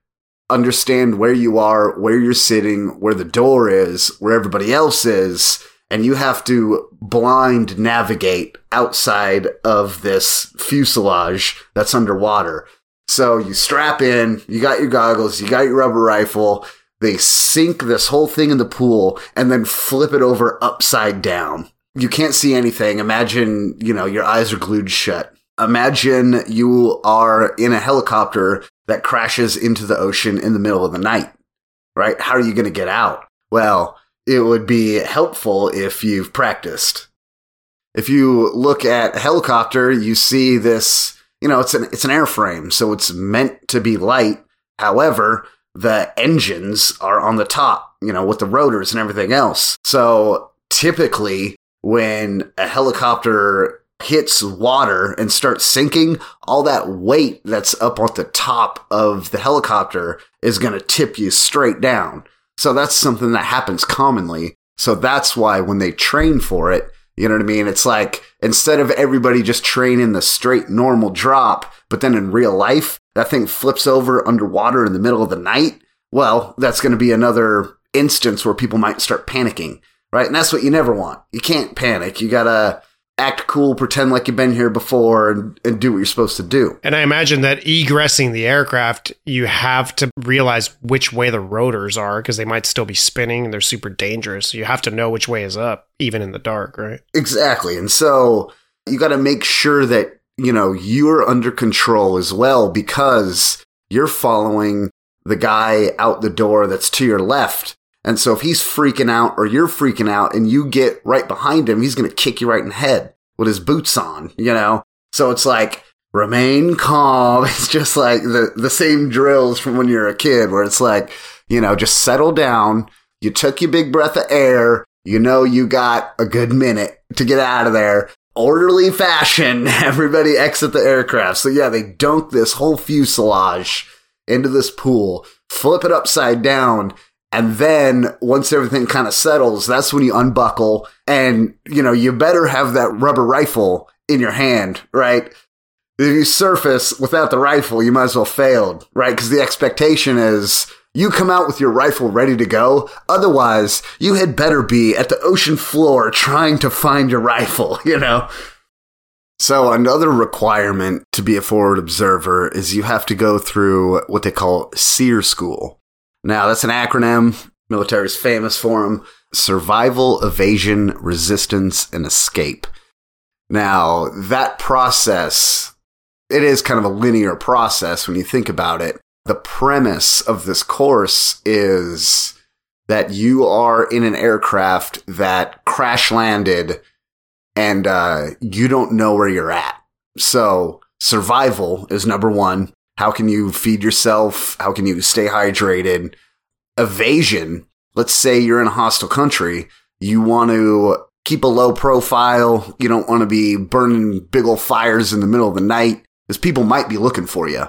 understand where you are, where you're sitting, where the door is, where everybody else is, and you have to blind navigate outside of this fuselage that's underwater. So you strap in, you got your goggles, you got your rubber rifle, they sink this whole thing in the pool and then flip it over upside down. You can't see anything. Imagine, you know, your eyes are glued shut. Imagine you are in a helicopter that crashes into the ocean in the middle of the night, right? How are you going to get out? Well, it would be helpful if you've practiced. If you look at a helicopter, you see this, you know, it's an, it's an airframe, so it's meant to be light. However, the engines are on the top, you know, with the rotors and everything else. So typically when a helicopter hits water and starts sinking, all that weight that's up on the top of the helicopter is going to tip you straight down. So that's something that happens commonly. So that's why when they train for it, you know what I mean? It's like instead of everybody just training the straight normal drop, but then in real life, that thing flips over underwater in the middle of the night. Well, that's going to be another instance where people might start panicking, right? And that's what you never want. You can't panic. You got to act cool, pretend like you've been here before, and, and do what you're supposed to do. And I imagine that egressing the aircraft, you have to realize which way the rotors are because they might still be spinning and they're super dangerous. So you have to know which way is up, even in the dark, right? Exactly. And so you got to make sure that, you know, you're under control as well because you're following the guy out the door that's to your left and so if he's freaking out or you're freaking out and you get right behind him, he's going to kick you right in the head with his boots on, you know? So it's like, remain calm. It's just like the, the same drills from when you're a kid where it's like, you know, just settle down. You took your big breath of air. You know, you got a good minute to get out of there. Orderly fashion. Everybody exit the aircraft. So yeah, they dunk this whole fuselage into this pool, flip it upside down, and then once everything kind of settles, that's when you unbuckle and, you know, you better have that rubber rifle in your hand, right? If you surface without the rifle, you might as well failed, right? Because the expectation is you come out with your rifle ready to go. Otherwise, you had better be at the ocean floor trying to find your rifle, you know? So another requirement to be a forward observer is you have to go through what they call SERE school. Now, that's an acronym. Military is famous for them. Survival, Evasion, Resistance, and Escape. Now, that process, it is kind of a linear process when you think about it. The premise of this course is that you are in an aircraft that crash landed and uh, you don't know where you're at. So, survival is number one. How can you feed yourself? How can you stay hydrated? Evasion. Let's say you're in a hostile country. You want to keep a low profile. You don't want to be burning big old fires in the middle of the night because people might be looking for you.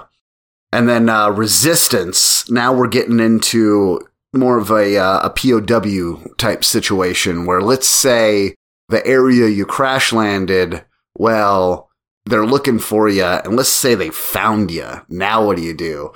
And then uh, resistance. Now we're getting into more of a, uh, a POW type situation where let's say the area you crash landed, well, they're looking for you, and let's say they found you. Now, what do you do?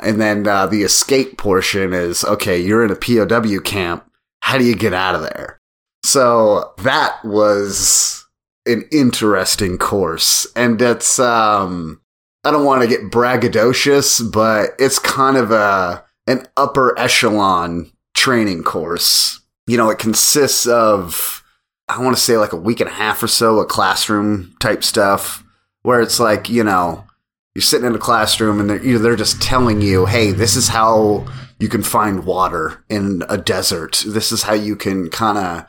And then uh, the escape portion is okay, you're in a POW camp. How do you get out of there? So that was an interesting course. And it's, um, I don't want to get braggadocious, but it's kind of a, an upper echelon training course. You know, it consists of, I want to say like a week and a half or so of classroom type stuff where it's like, you know, you're sitting in a classroom and they're, you know, they're just telling you, hey, this is how you can find water in a desert. This is how you can kind of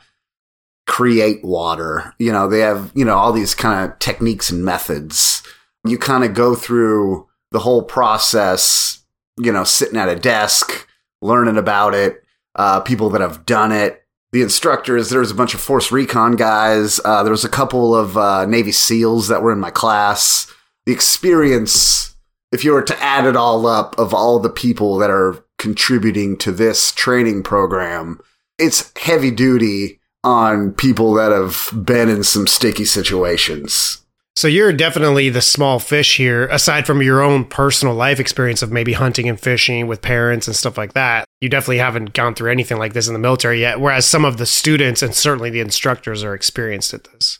create water. You know, they have, you know, all these kind of techniques and methods. You kind of go through the whole process, you know, sitting at a desk learning about it, uh, people that have done it. The instructors, there was a bunch of Force Recon guys. Uh, there was a couple of uh, Navy SEALs that were in my class. The experience, if you were to add it all up, of all the people that are contributing to this training program, it's heavy duty on people that have been in some sticky situations. So you're definitely the small fish here, aside from your own personal life experience of maybe hunting and fishing with parents and stuff like that. You definitely haven't gone through anything like this in the military yet, whereas some of the students and certainly the instructors are experienced at this.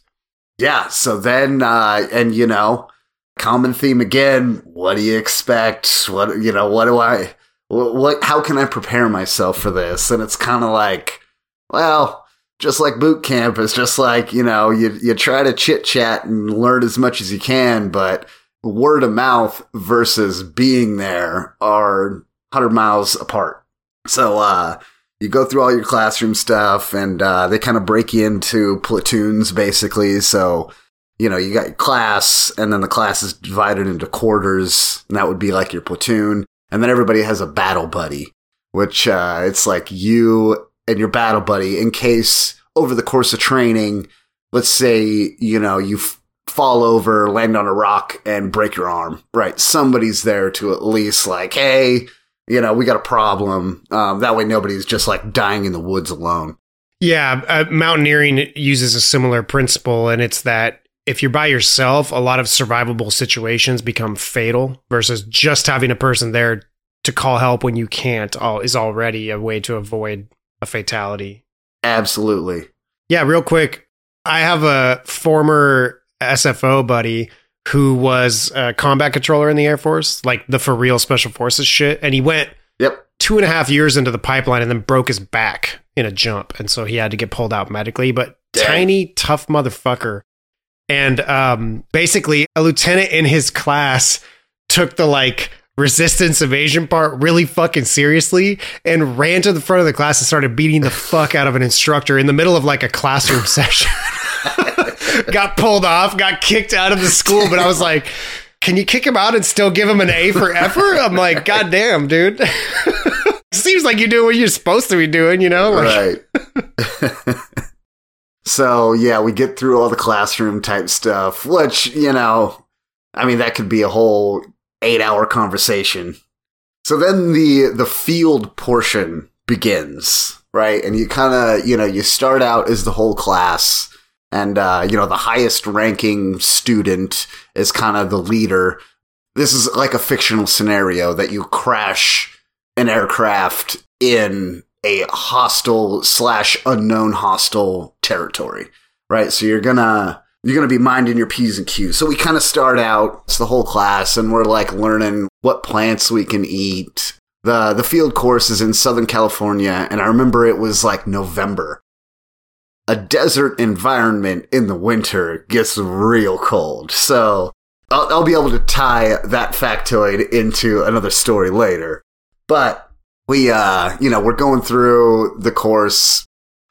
Yeah. So then, uh, and you know, common theme again. What do you expect? What, you know, what do I, what, what how can I prepare myself for this? And it's kind of like, well, just like boot camp is just like, you know, you, you try to chit chat and learn as much as you can, but word of mouth versus being there are 100 miles apart. So, uh, you go through all your classroom stuff and, uh, they kind of break you into platoons basically. So, you know, you got your class and then the class is divided into quarters and that would be like your platoon. And then everybody has a battle buddy, which, uh, it's like you and your battle buddy in case over the course of training, let's say, you know, you f- fall over, land on a rock and break your arm, right? Somebody's there to at least like, hey, you know, we got a problem. Um, that way nobody's just like dying in the woods alone. Yeah, uh, mountaineering uses a similar principle, and it's that if you're by yourself, a lot of survivable situations become fatal versus just having a person there to call help when you can't all is already a way to avoid a fatality. Absolutely. Yeah, real quick. I have a former SFO buddy who was a combat controller in the Air Force, like the for real special forces shit. And he went Yep. two and a half years into the pipeline and then broke his back in a jump. And so he had to get pulled out medically, but Dang. tiny, tough motherfucker. And um, basically, a lieutenant in his class took the like resistance evasion part really fucking seriously and ran to the front of the class and started beating the fuck out of an instructor in the middle of like a classroom session. got pulled off, got kicked out of the school, but I was like, can you kick him out and still give him an A for effort? I'm like, God damn, dude. Seems like you're doing what you're supposed to be doing, you know? Like, Right. so yeah, we get through all the classroom type stuff, which, you know, I mean, that could be a whole eight hour conversation. So then the, the field portion begins, right? And you kind of, you know, you start out as the whole class and, uh, you know, the highest ranking student is kind of the leader. This is like a fictional scenario that you crash an aircraft in a hostile slash unknown hostile territory, right? So you're gonna you're gonna be minding your p's and q's. So we kind of start out it's the whole class, and we're like learning what plants we can eat. the The field course is in Southern California, and I remember it was like November. A desert environment in the winter gets real cold, so I'll, I'll be able to tie that factoid into another story later. But we, uh, you know, we're going through the course.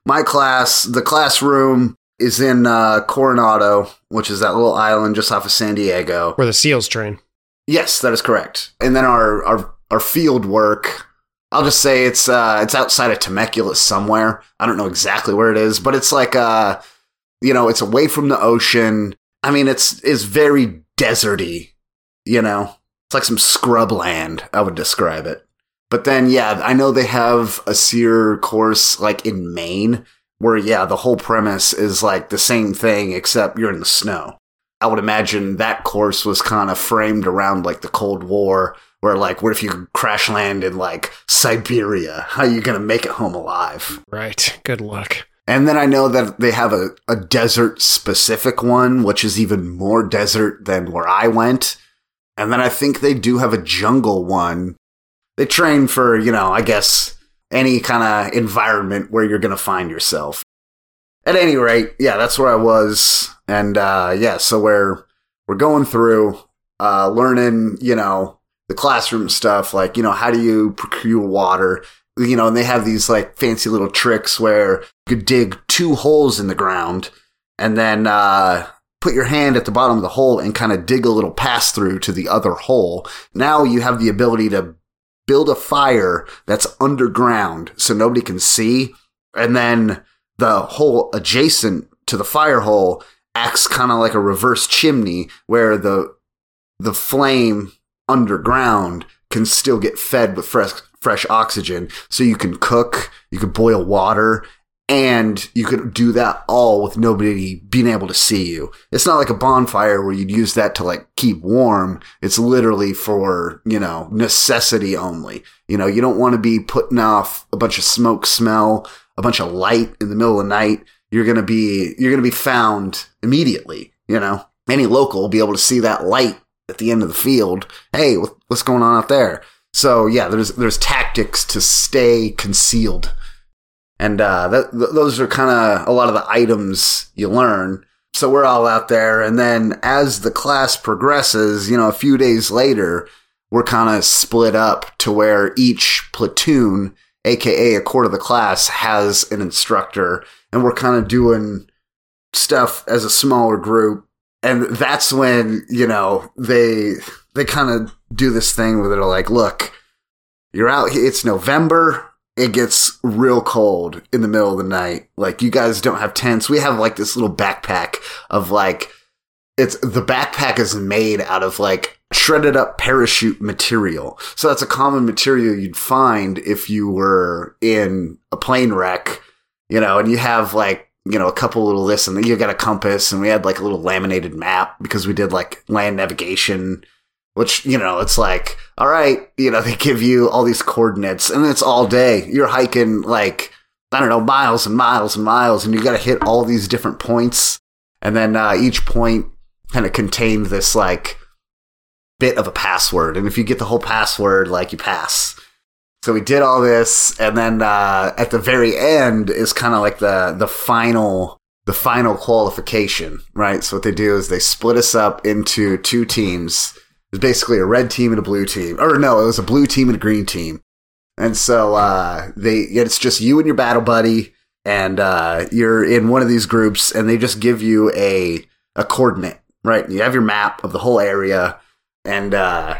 My class, the classroom is in uh, Coronado, which is that little island just off of San Diego. where the SEALs train. Yes, that is correct. And then our our our field work, I'll just say it's uh it's outside of Temecula somewhere. I don't know exactly where it is, but it's like uh you know, it's away from the ocean. I mean, it's it's very deserty, you know. It's like some scrub land, I would describe it. But then yeah, I know they have a SERE course like in Maine where yeah, the whole premise is like the same thing except you're in the snow. I would imagine that course was kind of framed around like the Cold War, where like, what if you crash land in like Siberia? How are you gonna make it home alive? Right. Good luck. And then I know that they have a, a desert specific one, which is even more desert than where I went. And then I think they do have a jungle one. They train for, you know, I guess any kind of environment where you're gonna find yourself. At any rate, yeah, that's where I was. And uh yeah, so we're we're going through uh learning, you know, the classroom stuff, like, you know, how do you procure water? You know, and they have these like fancy little tricks where you could dig two holes in the ground and then uh put your hand at the bottom of the hole and kind of dig a little pass through to the other hole. Now you have the ability to build a fire that's underground so nobody can see. And then the hole adjacent to the fire hole acts kind of like a reverse chimney where the, the flame underground can still get fed with fresh, fresh oxygen. So you can cook, you can boil water, and you could do that all with nobody being able to see you. It's not like a bonfire where you'd use that to like keep warm. It's literally for, you know, necessity only. You know, you don't want to be putting off a bunch of smoke smell, a bunch of light in the middle of the night. You're going to be, you're going to be found immediately, you know, any local will be able to see that light at the end of the field. Hey, what's going on out there? So yeah, there's, there's tactics to stay concealed and uh, that, th- those are kind of a lot of the items you learn. So we're all out there. And then as the class progresses, you know, a few days later, we're kind of split up to where each platoon, aka a quarter of the class, has an instructor. And we're kind of doing stuff as a smaller group. And that's when, you know, they, they kind of do this thing where they're like, look, you're out, it's November it gets real cold in the middle of the night. Like you guys don't have tents. We have like this little backpack of like it's the backpack is made out of like shredded up parachute material. So that's a common material you'd find if you were in a plane wreck, you know, and you have like, you know, a couple little this and you got a compass and we had like a little laminated map because we did like land navigation which, you know, it's like, all right, you know, they give you all these coordinates and it's all day. You're hiking like, I don't know, miles and miles and miles, and you got to hit all these different points. And then uh, each point kind of contained this like bit of a password. And if you get the whole password, like you pass. So we did all this, and then uh, at the very end is kind of like the the final the final qualification, right? So what they do is they split us up into two teams was basically a red team and a blue team. Or no, it was a blue team and a green team. And so uh, they it's just you and your battle buddy, and uh, you're in one of these groups, and they just give you a a coordinate, right? You have your map of the whole area, and uh,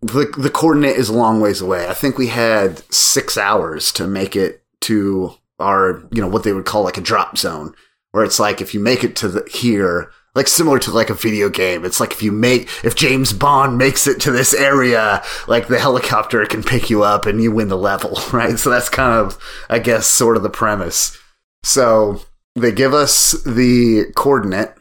the the coordinate is a long ways away. I think we had six hours to make it to our you know what they would call like a drop zone, where it's like if you make it to the here, like similar to like a video game. It's like if you make if James Bond makes it to this area, like the helicopter can pick you up and you win the level, right? So that's kind of I guess sort of the premise. So they give us the coordinate.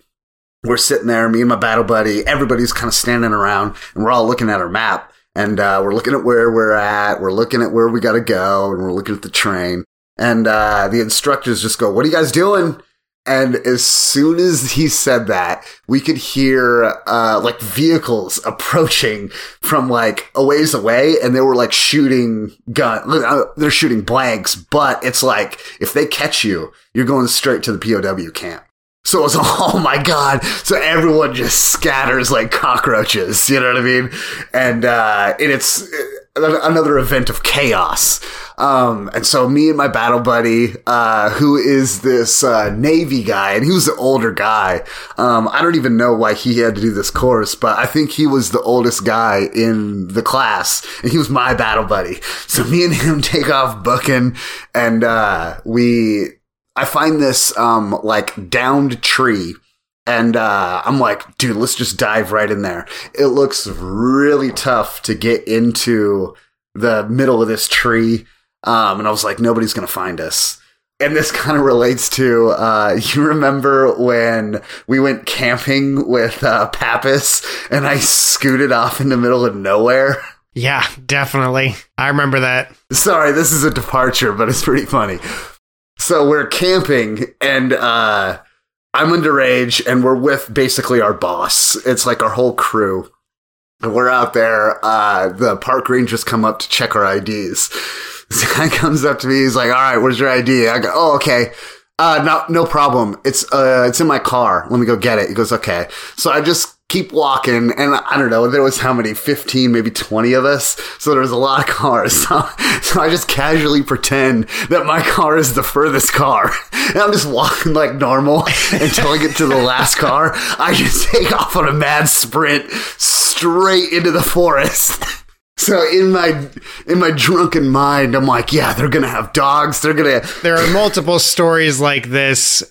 We're sitting there, me and my battle buddy, everybody's kind of standing around and we're all looking at our map and uh, we're looking at where we're at, we're looking at where we got to go, and we're looking at the train. And uh, the instructors just go, "What are you guys doing?" And as soon as he said that, we could hear uh, like vehicles approaching from like a ways away, and they were like shooting gun. Uh, they're shooting blanks, but it's like if they catch you, you're going straight to the POW camp. So it was, oh my God. So everyone just scatters like cockroaches. You know what I mean? And, uh, and it's another event of chaos. Um, and so me and my battle buddy, uh, who is this, uh, Navy guy, and he was the older guy. Um, I don't even know why he had to do this course, but I think he was the oldest guy in the class, and he was my battle buddy. So me and him take off booking, and, uh, we, I find this, um, like downed tree. And uh, I'm like, dude, let's just dive right in there. It looks really tough to get into the middle of this tree. Um, and I was like, nobody's going to find us. And this kind of relates to, uh, you remember when we went camping with, uh, Pappas and I scooted off in the middle of nowhere? Yeah, definitely. I remember that. Sorry, this is a departure, but it's pretty funny. So we're camping and, uh, I'm underage and we're with basically our boss. It's like our whole crew. And we're out there. Uh, the park rangers come up to check our IDs. This guy comes up to me. He's like, "All right, where's your ID?" I go, "Oh, okay." Uh, no, no problem. It's uh, it's in my car. Let me go get it. He goes, "Okay." So I just keep walking, and I don't know. There was how many? Fifteen, maybe twenty of us. So there was a lot of cars. So, so I just casually pretend that my car is the furthest car, and I'm just walking like normal until I get to the last car. I just take off on a mad sprint straight into the forest. So in my in my drunken mind, I'm like, yeah, they're gonna have dogs. They're gonna. There are multiple stories like this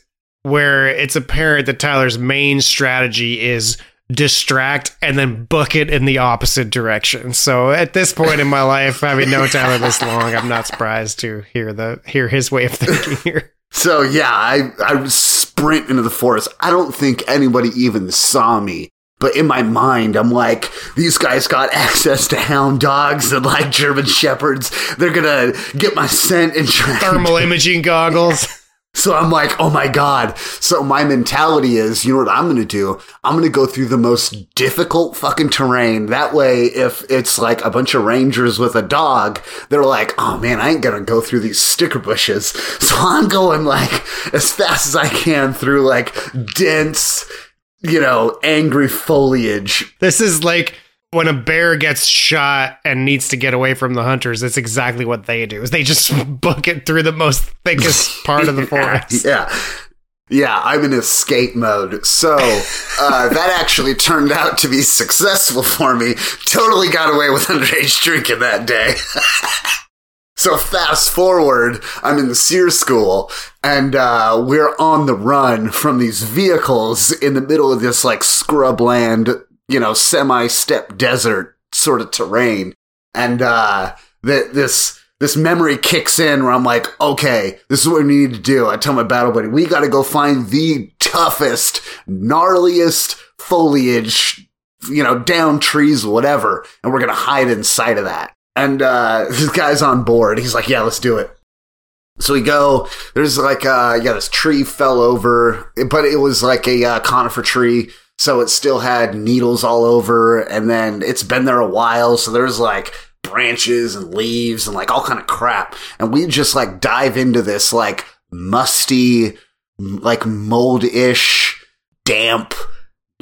where it's apparent that Tyler's main strategy is distract and then book it in the opposite direction. So at this point in my life, having known Tyler this long, I'm not surprised to hear the hear his way of thinking here. So yeah, I I sprint into the forest. I don't think anybody even saw me. But in my mind, I'm like, these guys got access to hound dogs and like German shepherds. They're gonna get my scent and track. Thermal imaging goggles. So I'm like, oh my God. So my mentality is, you know what I'm going to do? I'm going to go through the most difficult fucking terrain. That way, if it's like a bunch of rangers with a dog, they're like, oh man, I ain't going to go through these sticker bushes. So I'm going like as fast as I can through like dense, you know, angry foliage. This is like when a bear gets shot and needs to get away from the hunters, it's exactly what they do. Is they just book it through the most thickest part of the forest. Yeah. Yeah, I'm in escape mode. So, uh, that actually turned out to be successful for me. Totally got away with underage drinking that day. so fast forward, I'm in the SERE school and, uh, we're on the run from these vehicles in the middle of this like scrubland you know, semi-steppe desert sort of terrain. And, uh, that this, this memory kicks in where I'm like, okay, this is what we need to do. I tell my battle buddy, we got to go find the toughest, gnarliest foliage, you know, down trees, whatever. And we're to hide inside of that. And, uh, this guy's on board. He's like, yeah, let's do it. So we go, there's like, uh, yeah, this tree fell over, but it was like a uh, conifer tree. So it still had needles all over. And then it's been there a while. So there's like branches and leaves and like all kind of crap. And we just like dive into this like musty, like mold-ish, damp,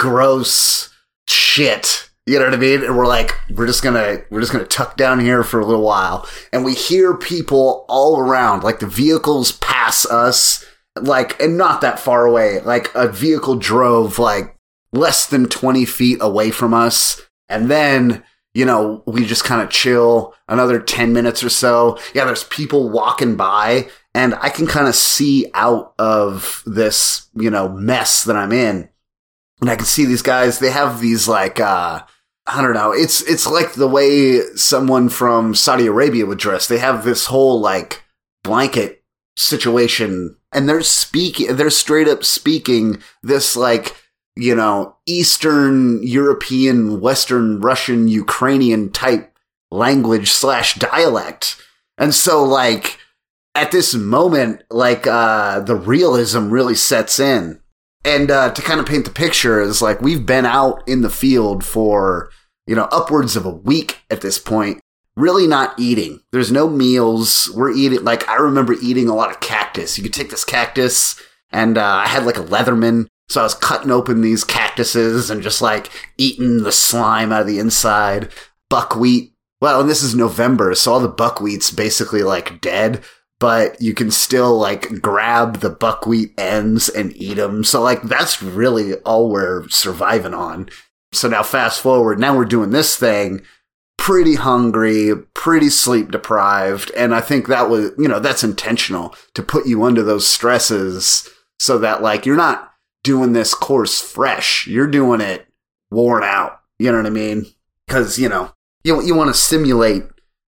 gross shit. You know what I mean? And we're like, we're just gonna, we're just gonna tuck down here for a little while. And we hear people all around, like the vehicles pass us, like, and not that far away. Like a vehicle drove like less than 20 feet away from us. And then, you know, we just kind of chill another 10 minutes or so. Yeah, there's people walking by and I can kind of see out of this, you know, mess that I'm in. And I can see these guys, they have these like, uh, I don't know. It's, it's like the way someone from Saudi Arabia would dress. They have this whole like blanket situation and they're speaking, they're straight up speaking this like, you know, Eastern European, Western Russian, Ukrainian type language slash dialect. And so like at this moment, like, uh, the realism really sets in. And, uh, to kind of paint the picture is like we've been out in the field for, you know, upwards of a week at this point, really not eating. There's no meals. We're eating, like, I remember eating a lot of cactus. You could take this cactus and, uh, I had like a Leatherman so I was cutting open these cactuses and just like eating the slime out of the inside. Buckwheat. Well, and this is November, so all the buckwheat's basically like dead, but you can still like grab the buckwheat ends and eat them. So like that's really all we're surviving on. So now fast forward, now we're doing this thing pretty hungry, pretty sleep deprived. And I think that was, you know, that's intentional to put you under those stresses so that like you're not doing this course fresh. You're doing it worn out. You know what I mean? Because, you know, you, you want to simulate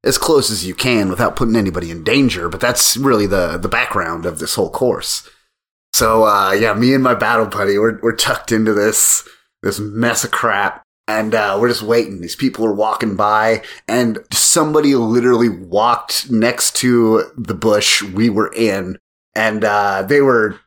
as close as you can without putting anybody in danger, but that's really the, the background of this whole course. So, uh, yeah, me and my battle buddy, we're, we're tucked into this, this mess of crap. And, uh, we're just waiting. These people are walking by and somebody literally walked next to the bush we were in. And, uh, they were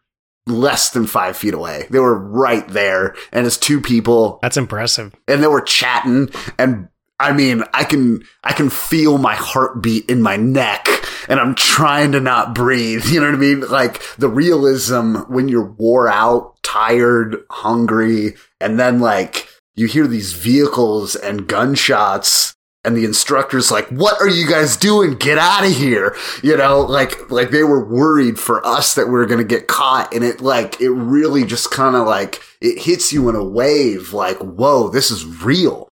less than five feet away. They were right there. And it's two people. That's impressive. And they were chatting. And I mean, I can, I can feel my heartbeat in my neck and I'm trying to not breathe. You know what I mean? Like the realism when you're wore out, tired, hungry, and then like you hear these vehicles and gunshots and the instructor's like, what are you guys doing? Get out of here. You know, like, like they were worried for us that we were going to get caught. And it like, it really just kind of like, it hits you in a wave like, whoa, this is real.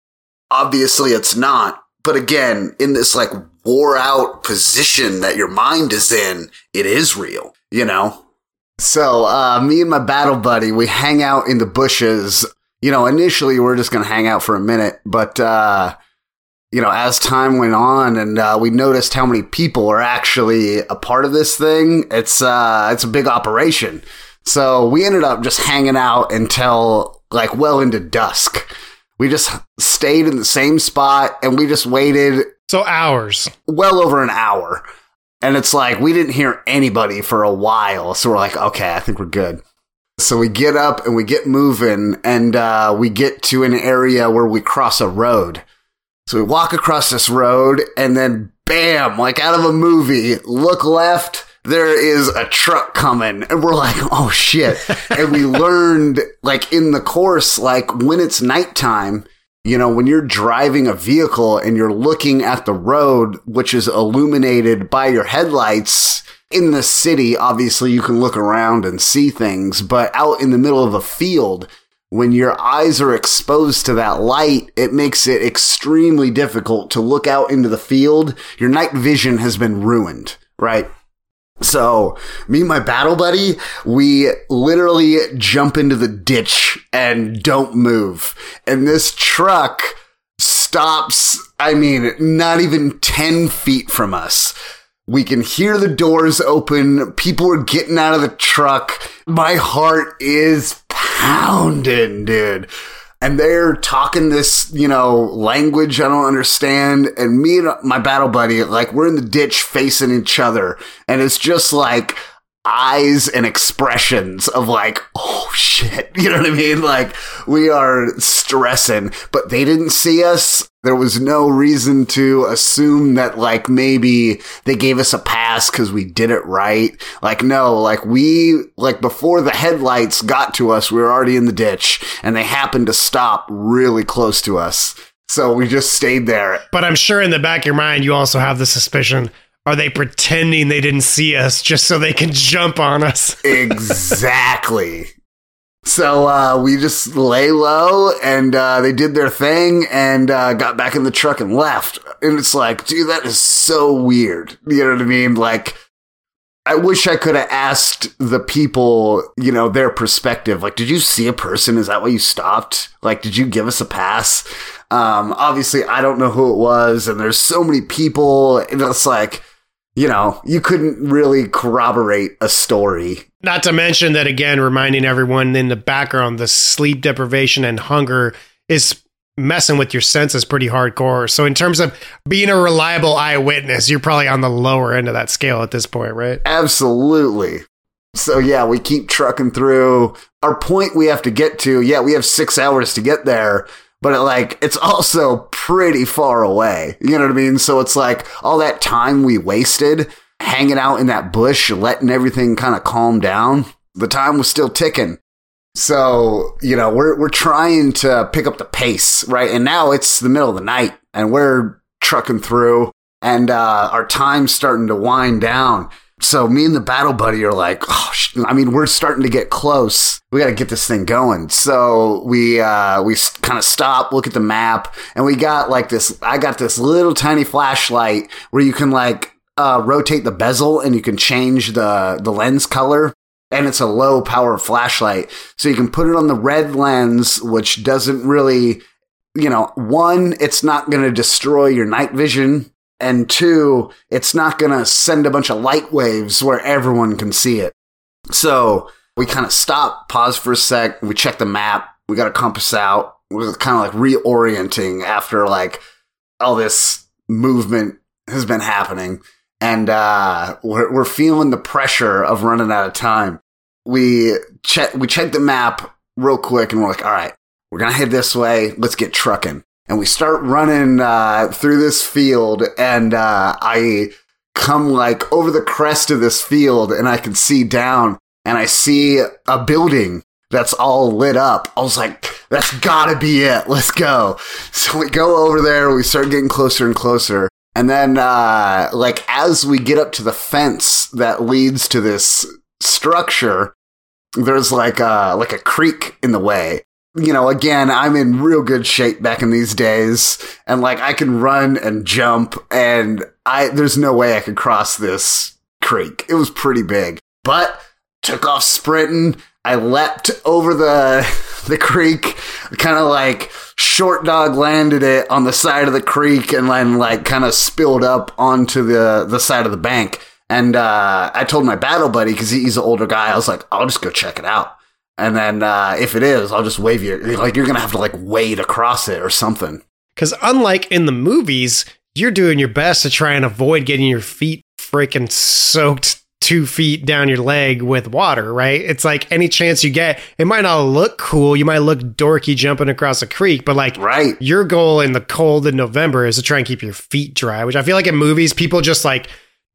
Obviously it's not, But again, in this like wore out position that your mind is in, it is real, you know? So, uh, me and my battle buddy, we hang out in the bushes. You know, initially we are just going to hang out for a minute, but, uh, you know, as time went on and uh, we noticed how many people are actually a part of this thing, it's uh, it's a big operation. So we ended up just hanging out until like well into dusk. We just stayed in the same spot and we just waited. So hours. Well over an hour. And it's like we didn't hear anybody for a while. So we're like, okay, I think we're good. So we get up and we get moving and uh, we get to an area where we cross a road. So we walk across this road and then bam, like out of a movie, look left, there is a truck coming and we're like, oh shit. and we learned like in the course, like when it's nighttime, you know, when you're driving a vehicle and you're looking at the road, which is illuminated by your headlights in the city, obviously you can look around and see things, but out in the middle of a field, when your eyes are exposed to that light, it makes it extremely difficult to look out into the field. Your night vision has been ruined, right? So, me and my battle buddy, we literally jump into the ditch and don't move. And this truck stops, I mean, not even 10 feet from us. We can hear the doors open. People are getting out of the truck. My heart is pounding, dude. And they're talking this, you know, language I don't understand. And me and my battle buddy, like, we're in the ditch facing each other. And it's just like, eyes and expressions of like, oh shit. You know what I mean? Like we are stressing, but they didn't see us. There was no reason to assume that like maybe they gave us a pass because we did it right. Like no, like we, like before the headlights got to us, we were already in the ditch and they happened to stop really close to us. So we just stayed there. But I'm sure in the back of your mind, you also have the suspicion are they pretending they didn't see us just so they can jump on us? exactly. So uh, we just lay low and uh, they did their thing and uh, got back in the truck and left. And it's like, dude, that is so weird. You know what I mean? Like, I wish I could have asked the people, you know, their perspective. Like, did you see a person? Is that why you stopped? Like, did you give us a pass? Um, obviously, I don't know who it was. And there's so many people. And it's like, you know, you couldn't really corroborate a story. Not to mention that, again, reminding everyone in the background, the sleep deprivation and hunger is messing with your senses pretty hardcore. So, in terms of being a reliable eyewitness, you're probably on the lower end of that scale at this point, right? Absolutely. So, yeah, we keep trucking through. Our point we have to get to, yeah, we have six hours to get there but it, like it's also pretty far away. You know what I mean? So it's like all that time we wasted hanging out in that bush, letting everything kind of calm down. The time was still ticking. So, you know, we're we're trying to pick up the pace, right? And now it's the middle of the night and we're trucking through and uh, our time's starting to wind down. So me and the battle buddy are like, oh. I mean, we're starting to get close. We got to get this thing going. So we uh, we kind of stop, look at the map, and we got like this. I got this little tiny flashlight where you can like uh, rotate the bezel and you can change the the lens color. And it's a low power flashlight, so you can put it on the red lens, which doesn't really you know, one, it's not going to destroy your night vision and two, it's not going to send a bunch of light waves where everyone can see it. So we kind of stop, pause for a sec, we check the map, we got a compass out. We're kind of like reorienting after like all this movement has been happening. And uh, we're, we're feeling the pressure of running out of time. We check we check the map real quick and we're like, all right, we're gonna head this way. Let's get trucking and we start running uh, through this field and uh, i come like over the crest of this field and i can see down and i see a building that's all lit up. I was like that's gotta be it. Let's go. So we go over there we start getting closer and closer. And then uh, like as we get up to the fence that leads to this structure there's like a like a creek in the way you know, again, I'm in real good shape back in these days, and like I can run and jump, and I there's no way I could cross this creek. It was pretty big, but took off sprinting. I leapt over the the creek, kind of like short dog landed it on the side of the creek, and then like kind of spilled up onto the the side of the bank. And uh, I told my battle buddy because he's an older guy. I was like, I'll just go check it out. And then uh, if it is, I'll just wave you. Like you're gonna have to like wade across it or something. Because unlike in the movies, you're doing your best to try and avoid getting your feet freaking soaked two feet down your leg with water, right? It's like any chance you get, it might not look cool. You might look dorky jumping across a creek, but like Right. your goal in the cold in November is to try and keep your feet dry, which I feel like in movies, people just like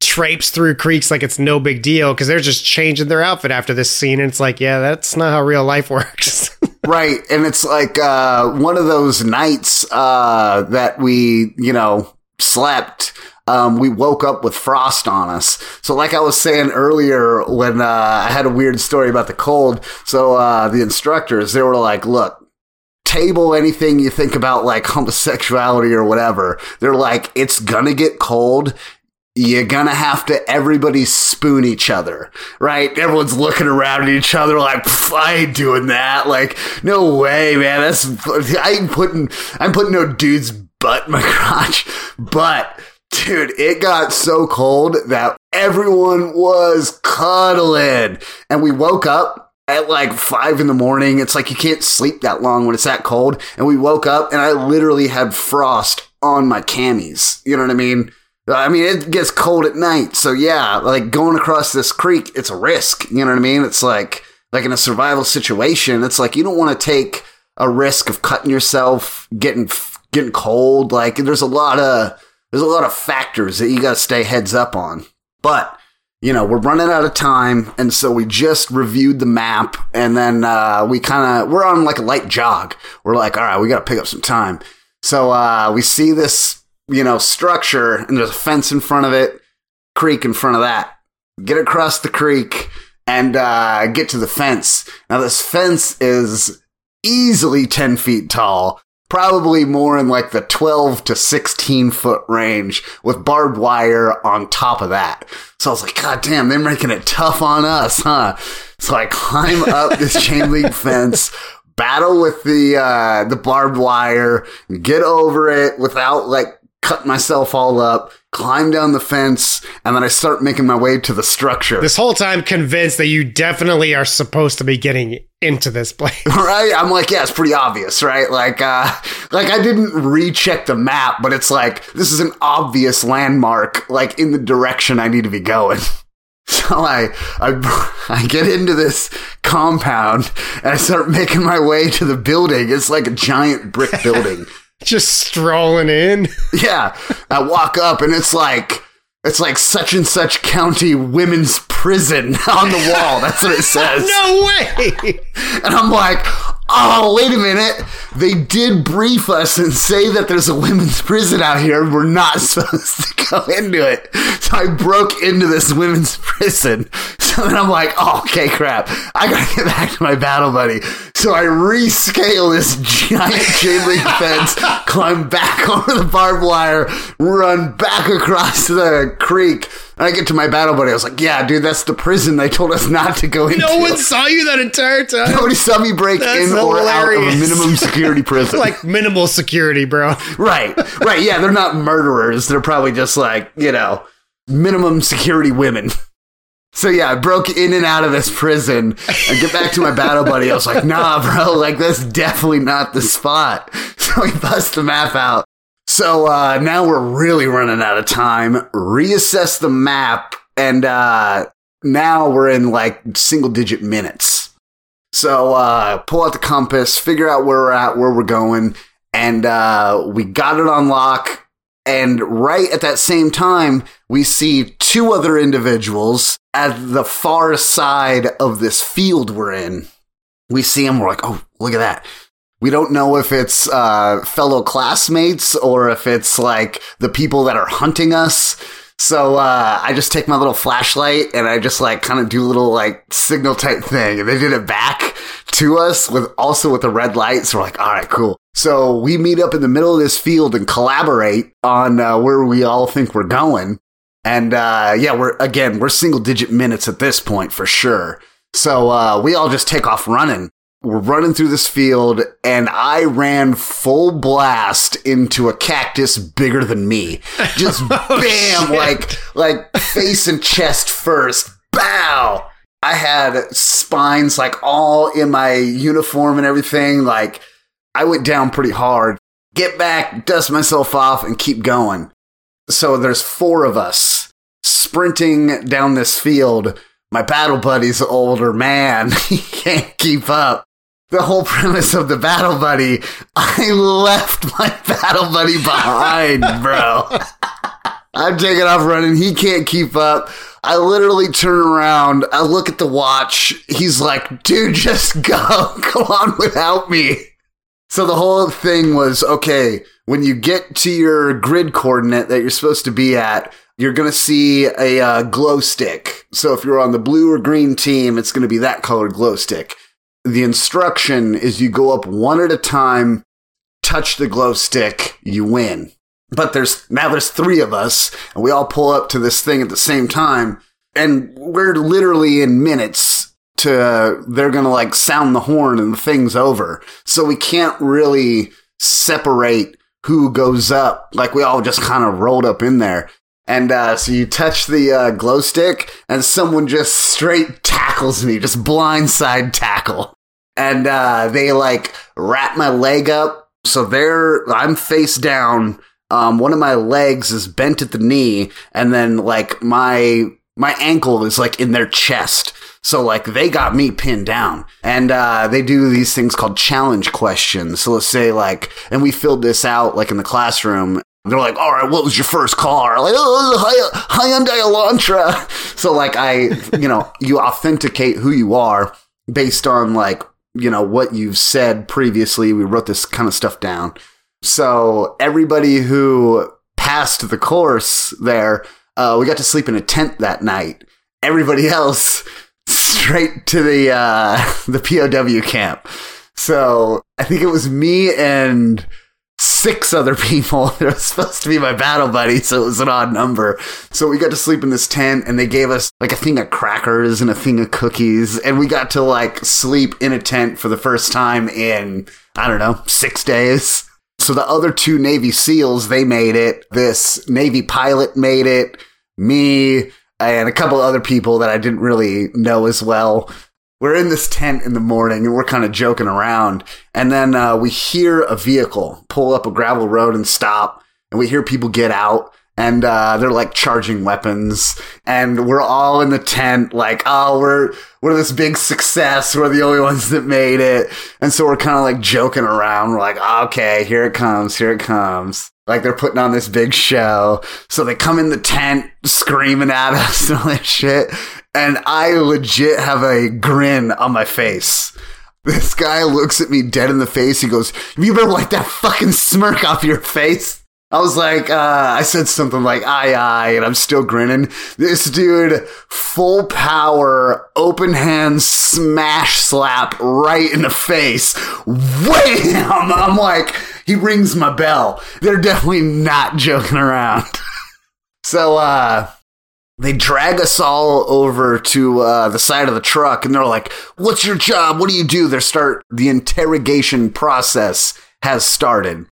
traipse through creeks like it's no big deal because they're just changing their outfit after this scene. And it's like, yeah, that's not how real life works. Right. And it's like uh, one of those nights uh, that we, you know, slept. Um, we woke up with frost on us. So, like I was saying earlier, when uh, I had a weird story about the cold, so uh, the instructors, they were like, look, table anything you think about like homosexuality or whatever. They're like, it's gonna get cold. You're gonna have to everybody spoon each other, right? Everyone's looking around at each other like, I ain't doing that. Like, no way, man. That's I ain't putting I'm putting no dude's butt in my crotch. But dude, it got so cold that everyone was cuddling, and we woke up at like five in the morning. It's like you can't sleep that long when it's that cold. And we woke up and I literally had frost on my camis. You know what I mean? I mean, it gets cold at night. So yeah, like going across this creek, it's a risk. You know what I mean? It's like, like in a survival situation, it's like you don't want to take a risk of cutting yourself, getting, getting cold. Like there's a lot of, there's a lot of factors that you got to stay heads up on. But you know, we're running out of time, and so we just reviewed the map, and then uh, we kind of we're on like a light jog. We're like, all right, we got to pick up some time. So uh, we see this, you know, structure, and there's a fence in front of it, creek in front of that. Get across the creek and uh, get to the fence. Now this fence is easily ten feet tall. Probably more in like the 12 to 16 foot range with barbed wire on top of that. So I was like, God damn, they're making it tough on us, huh? So I climb up this chain link fence, battle with the, uh, the barbed wire, get over it without like cutting myself all up, climb down the fence, and then I start making my way to the structure. this whole time convinced that you definitely are supposed to be getting into this place. right? I'm like, yeah, it's pretty obvious, right? Like, uh, like I didn't recheck the map, but it's like this is an obvious landmark, like in the direction I need to be going. So I, I, I get into this compound and I start making my way to the building. It's like a giant brick building. Just strolling in. yeah, I walk up and it's like. It's like such and such county women's prison on the wall. That's what it says. No way. And I'm like, oh, wait a minute. They did brief us and say that there's a women's prison out here. We're not supposed to go into it. So I broke into this women's prison. So then I'm like, oh, okay, crap. I gotta get back to my battle buddy. So I rescale this giant chain link fence, climb back over the barbed wire, run back across the creek. And I get to my battle buddy. I was like, yeah, dude, that's the prison they told us not to go into. No one saw you that entire time. Nobody saw me break That's in or out of a minimum security prison. like minimal security, bro. right, right. Yeah, they're not murderers. They're probably just like, you know, minimum security women. So yeah, I broke in and out of this prison and get back to my battle buddy. I was like, nah, bro, like that's definitely not the spot. So we bust the map out. So uh, now we're really running out of time. Reassess the map, and uh, now we're in like single digit minutes. So uh, pull out the compass, figure out where we're at, where we're going, and uh, we got it on lock. And right at that same time, we see two other individuals at the far side of this field we're in. We see them, we're like, oh, look at that. We don't know if it's uh, fellow classmates or if it's like the people that are hunting us. So uh, I just take my little flashlight and I just like kind of do a little like signal type thing, and they did it back to us with also with the red light. So we're like, all right, cool. So we meet up in the middle of this field and collaborate on uh, where we all think we're going. And uh, yeah, we're again we're single digit minutes at this point for sure. So uh, we all just take off running. We're running through this field, and I ran full blast into a cactus bigger than me. Just oh, bam, like like face and chest first. Bow. I had spines like all in my uniform and everything. Like I went down pretty hard. Get back, dust myself off, and keep going. So there's four of us sprinting down this field. My battle buddy's an older man. he can't keep up. The whole premise of the battle buddy, I left my battle buddy behind, bro. I'm taking off running. He can't keep up. I literally turn around. I look at the watch. He's like, dude, just go. Go on without me. So the whole thing was okay, when you get to your grid coordinate that you're supposed to be at, you're going to see a uh, glow stick. So if you're on the blue or green team, it's going to be that colored glow stick. The instruction is you go up one at a time, touch the glow stick, you win. But there's now there's three of us, and we all pull up to this thing at the same time, and we're literally in minutes to uh, they're gonna like sound the horn and the thing's over. So we can't really separate who goes up. Like we all just kind of rolled up in there. And uh, so you touch the uh, glow stick, and someone just straight tackles me, just blindside tackle. And uh, they like wrap my leg up. So they're, I'm face down. Um, one of my legs is bent at the knee, and then like my my ankle is like in their chest. So like they got me pinned down and uh, they do these things called challenge questions. So let's say like, and we filled this out like in the classroom. They're like, all right, what was your first car? Like, oh, Hyundai Elantra. So like I, you know, you authenticate who you are based on like, you know, what you've said previously. We wrote this kind of stuff down. So everybody who passed the course there, uh, we got to sleep in a tent that night. Everybody else straight to the uh, the POW camp. So I think it was me and six other people. They were supposed to be my battle buddy, so it was an odd number. So we got to sleep in this tent, and they gave us like a thing of crackers and a thing of cookies, and we got to like sleep in a tent for the first time in I don't know six days. So the other two Navy SEALs, they made it. This Navy pilot made it. Me, and a couple other people that I didn't really know as well. We're in this tent in the morning and we're kind of joking around. And then uh, we hear a vehicle pull up a gravel road and stop. And we hear people get out and uh, they're like charging weapons. And we're all in the tent, like, oh, we're we're this big success. We're the only ones that made it. And so we're kind of like joking around. We're like, okay, here it comes, here it comes. Like they're putting on this big show. So they come in the tent screaming at us and all that shit. And I legit have a grin on my face. This guy looks at me dead in the face. He goes, You better wipe that fucking smirk off your face. I was like, uh, I said something like, aye, aye, and I'm still grinning. This dude, full power, open hand smash slap right in the face. Wham! I'm like, he rings my bell. They're definitely not joking around. so, uh, they drag us all over to uh, the side of the truck and they're like, What's your job? What do you do? They start, the interrogation process has started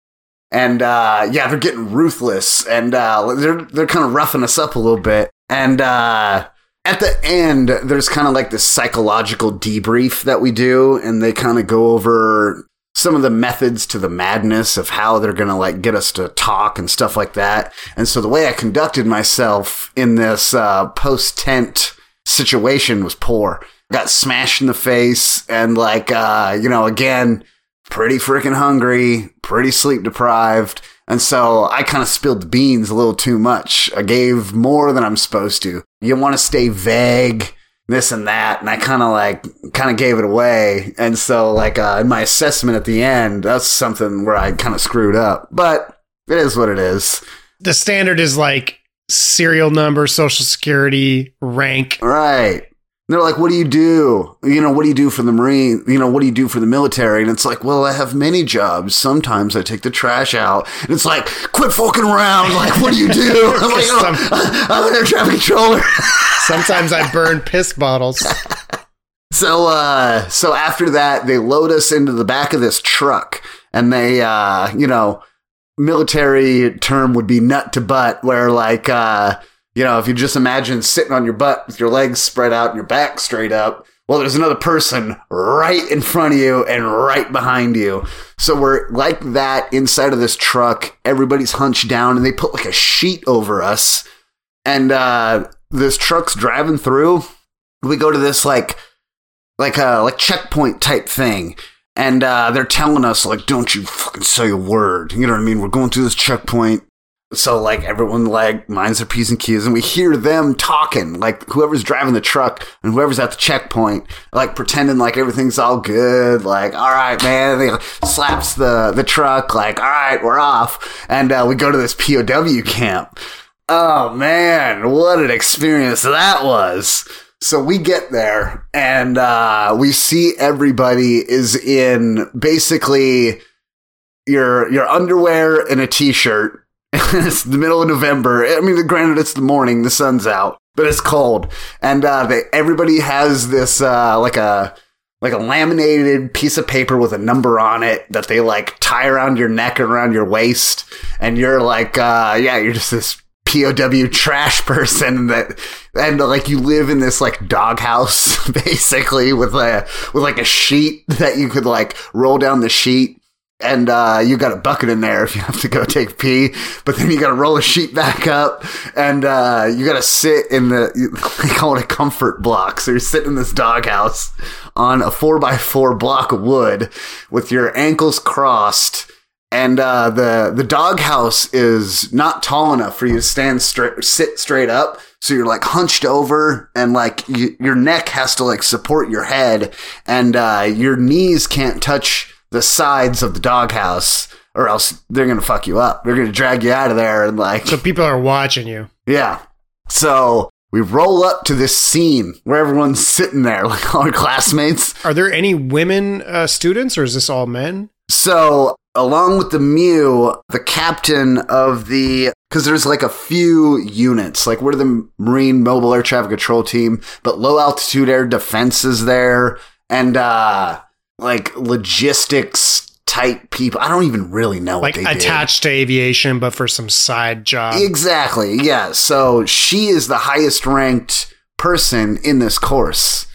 and uh, yeah, they're getting ruthless, and uh, they're they're kind of roughing us up a little bit. And uh, at the end, there's kind of like this psychological debrief that we do, and they kind of go over some of the methods to the madness of how they're gonna like get us to talk and stuff like that. And so the way I conducted myself in this uh, post tent situation was poor. Got smashed in the face, and like uh, you know, again pretty freaking hungry, pretty sleep deprived. And so I kind of spilled the beans a little too much. I gave more than I'm supposed to. You want to stay vague, this and that. And I kind of like, kind of gave it away. And so like, uh, in my assessment at the end, that's something where I kind of screwed up, but it is what it is. The standard is like serial number, social security, rank. Right. They're like, what do you do? You know, what do you do for the Marine? You know, what do you do for the military? And it's like, well, I have many jobs. Sometimes I take the trash out. And it's like, quit fucking around. Like, what do you do? I'm like, oh, I'm an air traffic controller. Sometimes I burn piss bottles. So, uh, so after that, they load us into the back of this truck and they, uh, you know, military term would be nut to butt, where like, uh, you know, if you just imagine sitting on your butt with your legs spread out and your back straight up, well, there's another person right in front of you and right behind you. So we're like that inside of this truck. Everybody's hunched down and they put like a sheet over us. And, uh, this truck's driving through. We go to this like, like a like checkpoint type thing. And uh, they're telling us like, "Don't you fucking say a word." You know what I mean? We're going through this checkpoint, so like everyone like minds their p's and q's, and we hear them talking. Like whoever's driving the truck and whoever's at the checkpoint, like pretending like everything's all good. Like, all right, man. They slaps the the truck. Like, all right, we're off, and uh, we go to this POW camp. Oh man, what an experience that was! So we get there and uh, we see everybody is in basically your your underwear and a t-shirt. it's the middle of November. I mean, granted, it's the morning, the sun's out, but it's cold, and uh, they, everybody has this uh, like a like a laminated piece of paper with a number on it that they like tie around your neck and around your waist, and you're like, uh, yeah, you're just this POW trash person that and like you live in this like doghouse basically with a with like a sheet that you could like roll down the sheet and uh, you got a bucket in there if you have to go take pee, but then you got to roll a sheet back up, and uh, you got to sit in the they call it a comfort block. So you're sitting in this doghouse on a four by four block of wood with your ankles crossed, and uh, the the doghouse is not tall enough for you to stand straight, sit straight up. So you're like hunched over, and like you, your neck has to like support your head, and uh, your knees can't touch the sides of the doghouse, or else they're gonna fuck you up. They're gonna drag you out of there, and like So people are watching you. yeah. So we roll up to this scene where everyone's sitting there, like all our classmates. Are there any women uh, students, or is this all men? So, along with the MEU, the captain of the because there's like a few units, like we're the Marine Mobile Air Traffic Control Team, but low altitude air defense is there, and uh like logistics type people. I don't even really know Like what they did. attached to aviation, but for some side job. Exactly. Yeah. So she is the highest ranked person in this course.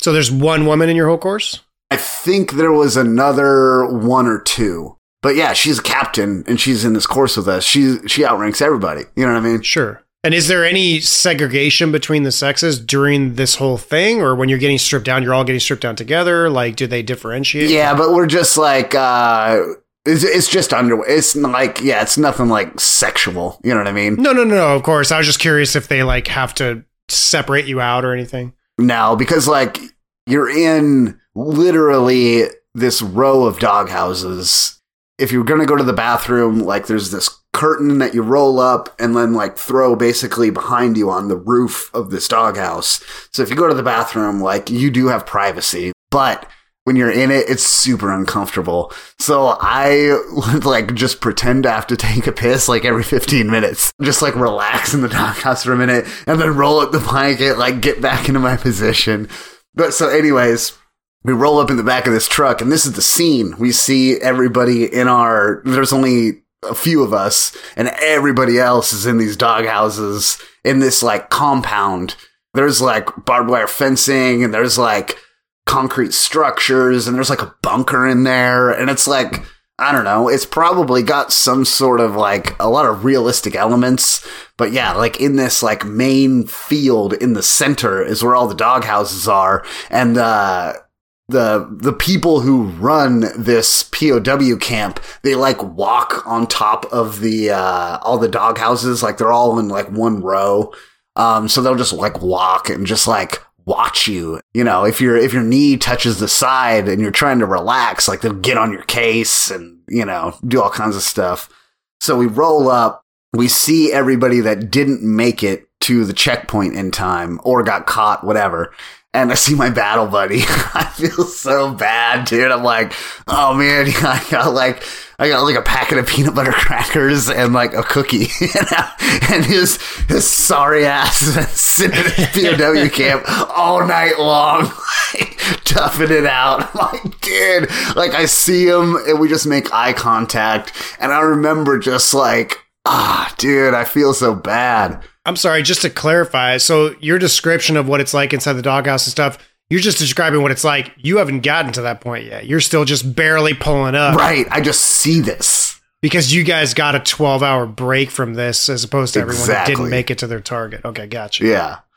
so there's one woman in your whole course. I think there was another one or two. But yeah, she's a captain and she's in this course with us. She she outranks everybody. You know what I mean? Sure. And is there any segregation between the sexes during this whole thing, or when you're getting stripped down, you're all getting stripped down together? Like, do they differentiate? Yeah, but we're just like uh it's, it's just underwear. It's not like yeah, it's nothing like sexual. You know what I mean? No, no, no, no. Of course. I was just curious if they like have to separate you out or anything. No, because like you're in literally this row of dog houses. If you're gonna go to the bathroom, like there's this curtain that you roll up and then like throw basically behind you on the roof of this doghouse. So if you go to the bathroom, like you do have privacy, but when you're in it, it's super uncomfortable. So I would like just pretend to have to take a piss like every 15 minutes. Just like relax in the doghouse for a minute and then roll up the blanket, like get back into my position. But so anyways, we roll up in the back of this truck and this is the scene. We see everybody in our, there's only a few of us and everybody else is in these dog houses in this like compound. There's like barbed wire fencing and there's like concrete structures and there's like a bunker in there and it's like I don't know, it's probably got some sort of like a lot of realistic elements. But yeah, like in this like main field in the center is where all the dog houses are and uh the the people who run this POW camp, they like walk on top of the uh all the dog houses, like they're all in like one row. Um so they'll just like walk and just like watch you. You know, if your if your knee touches the side and you're trying to relax, like they'll get on your case and, you know, do all kinds of stuff. So we roll up we see everybody that didn't make it to the checkpoint in time or got caught, whatever. And I see my battle buddy. I feel so bad, dude. I'm like, oh man, I got like, I got like a packet of peanut butter crackers and like a cookie, and his his sorry ass sitting in his POW camp all night long, like, toughing it out. I'm like, dude, like I see him and we just make eye contact, and I remember just like, ah, dude, I feel so bad. I'm sorry, just to clarify. So your description of what it's like inside the doghouse and stuff, you're just describing what it's like. You haven't gotten to that point yet. You're still just barely pulling up. Right. I just see this. Because you guys got a 12 hour break from this as opposed to everyone Exactly. that didn't make it to their target. Okay, gotcha. Yeah.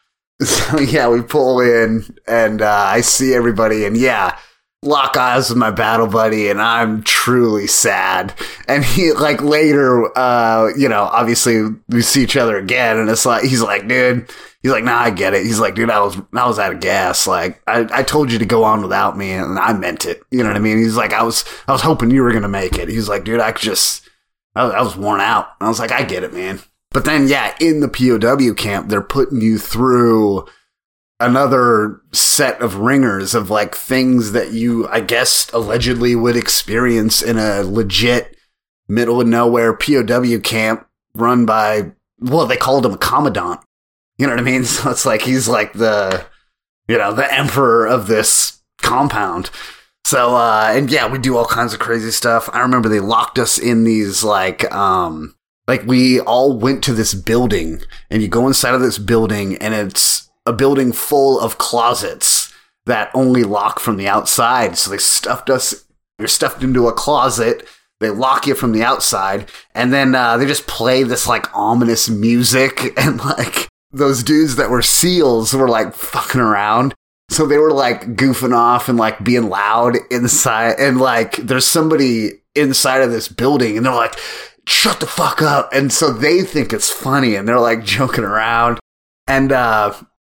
So yeah, we pull in and uh, I see everybody and yeah, lock eyes with my battle buddy and I'm truly sad. And he like later, uh, you know, obviously we see each other again and it's like he's like, dude, he's like, nah, I get it. He's like, dude, I was I was out of gas. Like I, I told you to go on without me and I meant it. You know what I mean? He's like, I was I was hoping you were gonna make it. He's like, dude, I just I I was worn out. I was like, I get it, man. But then, yeah, in the POW camp, they're putting you through another set of ringers of like things that you, I guess, allegedly would experience in a legit middle of nowhere POW camp run by, well, they called him a commandant. You know what I mean? So it's like he's like the, you know, the emperor of this compound. So, uh, and yeah, we do all kinds of crazy stuff. I remember they locked us in these like, um, like we all went to this building and you go inside of this building and it's a building full of closets that only lock from the outside. So they stuffed us, you're stuffed into a closet. They lock you from the outside and then, uh, they just play this like ominous music and like those dudes that were seals were like fucking around. So they were like goofing off and like being loud inside and like there's somebody inside of this building and they're like, shut the fuck up. And so they think it's funny and they're like joking around. And uh,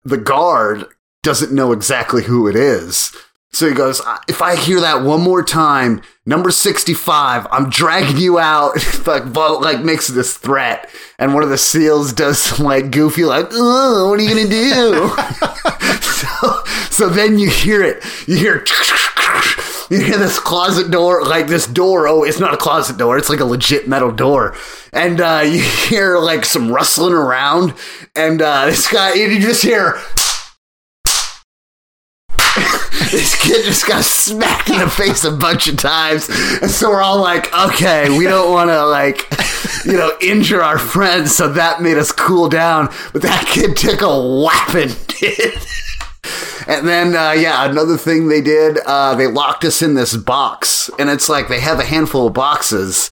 the guard doesn't know exactly who it is. So he goes, if I hear that one more time, number 65, I'm dragging you out. like, but, like makes this threat. And one of the seals does some like goofy, like, what are you going to do? so, so then you hear it. You hear, you hear this closet door, like this door. Oh, it's not a closet door. It's like a legit metal door. And, uh, you hear like some rustling around and, uh, this guy, you just hear, this kid just got smacked in the face a bunch of times. And so we're all like, okay, we don't want to like, you know, injure our friends. So that made us cool down. But that kid took a whapping, dude. And then, uh, yeah, another thing they did, uh, they locked us in this box. And it's like they have a handful of boxes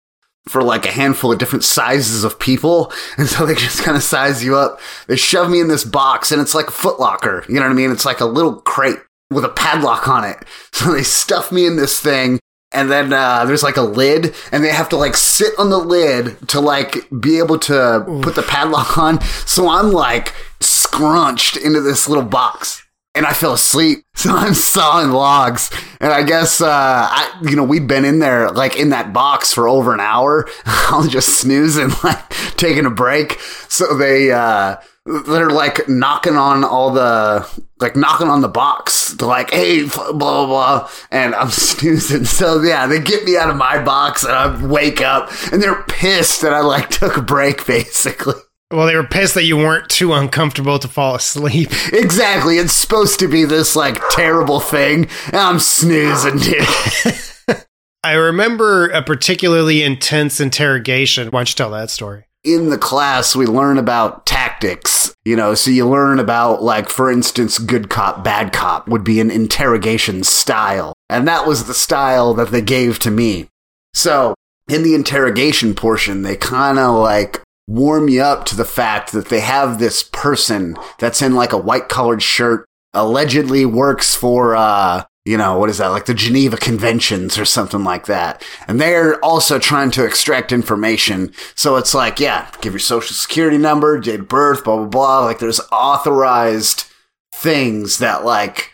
for like a handful of different sizes of people. And so they just kind of size you up. They shove me in this box and it's like a footlocker. You know what I mean? It's like a little crate with a padlock on it. So they stuff me in this thing. And then uh, there's like a lid, and they have to like sit on the lid to like be able to put the padlock on. So I'm like scrunched into this little box and I fell asleep. So I'm sawing logs. And I guess, uh, I, you know, we'd been in there, like in that box for over an hour. I was just snoozing, like taking a break. So they, uh, they're like knocking on all the, like knocking on the box. They're like, hey, blah, blah, blah. And I'm snoozing. So yeah, they get me out of my box and I wake up and they're pissed that I like took a break basically. Well, they were pissed that you weren't too uncomfortable to fall asleep. Exactly. It's supposed to be this like terrible thing. And I'm snoozing, dude. I remember a particularly intense interrogation. Why don't you tell that story? In the class, we learn about tactics. You know, so you learn about, like, for instance, good cop, bad cop would be an interrogation style. And that was the style that they gave to me. So, in the interrogation portion, they kind of like warm you up to the fact that they have this person that's in like a white collared shirt, allegedly works for, uh, you know, what is that? Like the Geneva Conventions or something like that. And they're also trying to extract information. So it's like, yeah, give your social security number, date of birth, blah, blah, blah. Like there's authorized things that like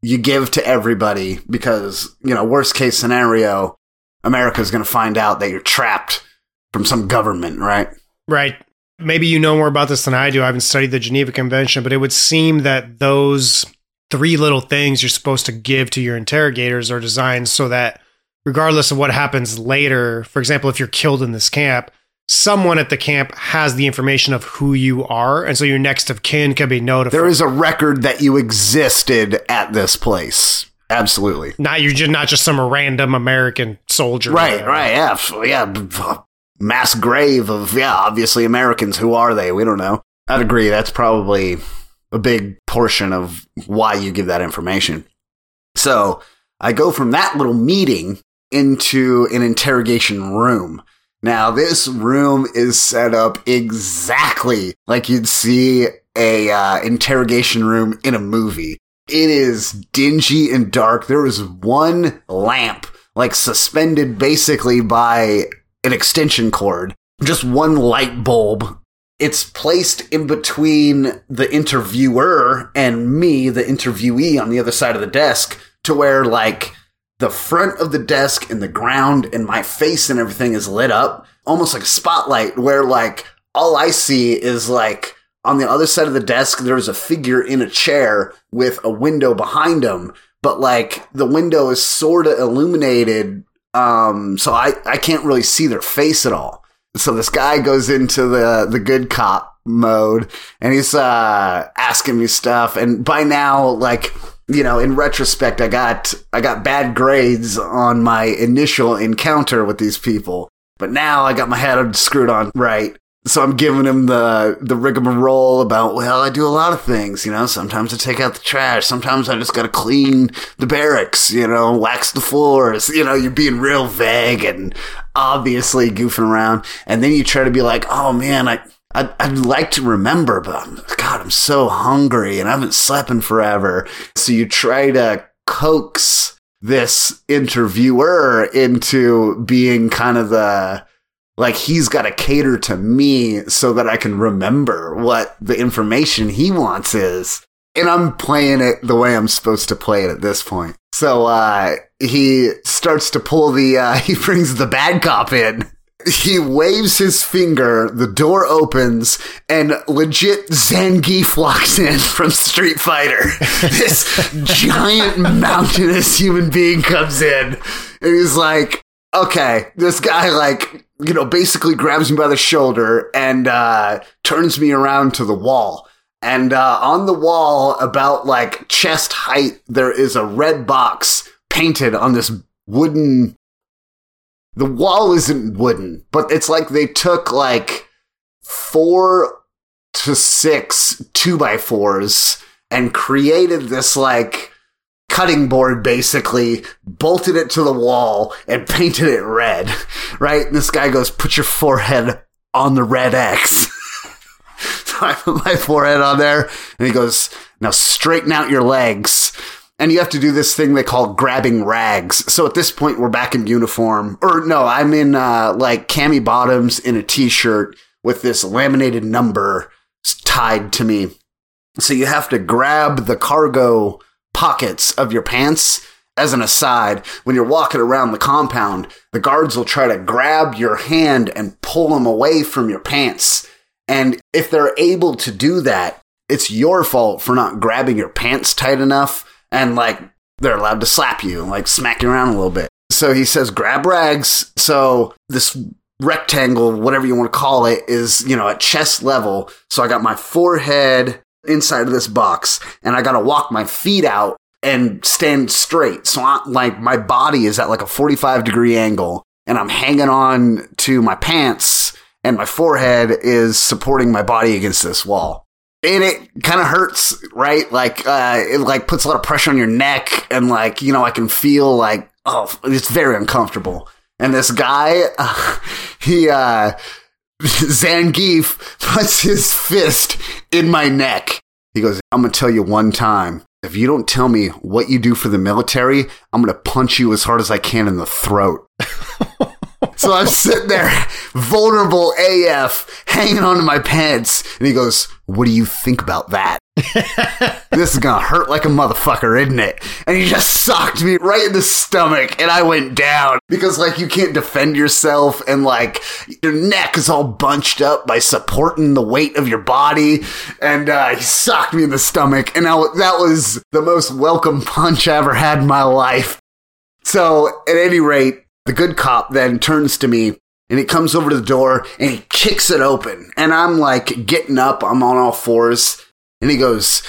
you give to everybody because, you know, worst case scenario, America's going to find out that you're trapped from some government, right? Right. Maybe you know more about this than I do. I haven't studied the Geneva Convention, but it would seem that those three little things you're supposed to give to your interrogators are designed so that regardless of what happens later, for example, if you're killed in this camp, someone at the camp has the information of who you are. And so your next of kin can be notified. There is a record that you existed at this place. Absolutely. not you're just not just some random American soldier. Right, right, yeah, yeah. Mass grave of, yeah, obviously Americans. Who are they? We don't know. I'd agree. That's probably a big portion of why you give that information. So I go from that little meeting into an interrogation room. Now, this room is set up exactly like you'd see a uh, interrogation room in a movie. It is dingy and dark. There is one lamp, like suspended basically by an extension cord, just one light bulb. It's placed in between the interviewer and me, the interviewee on the other side of the desk, to where like the front of the desk and the ground and my face and everything is lit up almost like a spotlight where like all I see is like on the other side of the desk there's a figure in a chair with a window behind him but like the window is sort of illuminated um so I I can't really see their face at all. So this guy goes into the the good cop mode and he's uh asking me stuff. And by now like you know in retrospect i got i got bad grades on my initial encounter with these people. But now i got my head screwed on right so i'm giving him the the rigmarole about well i do a lot of things you know sometimes i take out the trash sometimes i just gotta clean the barracks you know wax the floors you know you're being real vague and obviously goofing around and then you try to be like oh man i I'd, I'd like to remember, but I'm, God, I'm so hungry and I haven't slept in forever. So you try to coax this interviewer into being kind of the, like he's got to cater to me so that I can remember what the information he wants is. And I'm playing it the way I'm supposed to play it at this point. So, uh, he starts to pull the, uh, he brings the bad cop in. He waves his finger, the door opens, and legit Zangief walks in from Street Fighter. this giant mountainous human being comes in, and he's like, okay, this guy, like, you know, basically grabs me by the shoulder and uh, turns me around to the wall. And uh, on the wall, about like chest height, there is a red box painted on this wooden the wall isn't wooden, but it's like they took like four to six two by fours and created this like cutting board basically, bolted it to the wall and painted it red. Right? And this guy goes, put your forehead on the red X. so I put my forehead on there and he goes, now straighten out your legs and you have to do this thing they call grabbing rags. So at this point, we're back in uniform. Or no, I'm in uh, like cami bottoms in a t-shirt with this laminated number tied to me. So you have to grab the cargo pockets of your pants. As an aside, when you're walking around the compound, the guards will try to grab your hand and pull them away from your pants. And if they're able to do that, it's your fault for not grabbing your pants tight enough and like they're allowed to slap you and like smack you around a little bit. So he says, grab rags. So this rectangle, whatever you want to call it, is, you know, at chest level. So I got my forehead inside of this box and I got to walk my feet out and stand straight. So I, like my body is at like a 45 degree angle and I'm hanging on to my pants and my forehead is supporting my body against this wall and it kind of hurts, right? Like, uh, it like puts a lot of pressure on your neck, and like, you know, I can feel like, oh, it's very uncomfortable. And this guy, uh, he, uh, Zangief puts his fist in my neck. He goes, I'm gonna tell you one time. If you don't tell me what you do for the military, I'm gonna punch you as hard as I can in the throat. so I'm sitting there, vulnerable AF, hanging onto my pants, and he goes, what do you think about that? this is gonna hurt like a motherfucker, isn't it? And he just socked me right in the stomach and I went down because like you can't defend yourself and like your neck is all bunched up by supporting the weight of your body. And uh, he socked me in the stomach and I, that was the most welcome punch I ever had in my life. So at any rate, the good cop then turns to me and he comes over to the door and he kicks it open. And I'm like getting up, I'm on all fours. And he goes,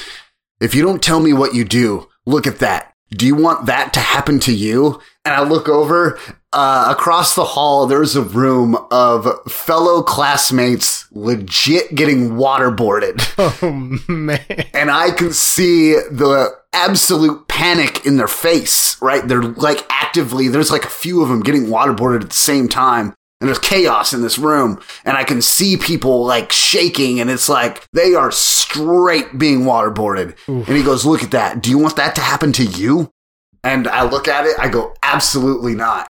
If you don't tell me what you do, look at that. Do you want that to happen to you? And I look over uh, across the hall. There's a room of fellow classmates legit getting waterboarded. Oh man. and I can see the absolute panic in their face, right? They're like actively, there's like a few of them getting waterboarded at the same time. And there's chaos in this room. And I can see people like shaking. And it's like they are straight being waterboarded. And he goes, Look at that. Do you want that to happen to you? And I look at it. I go, Absolutely not.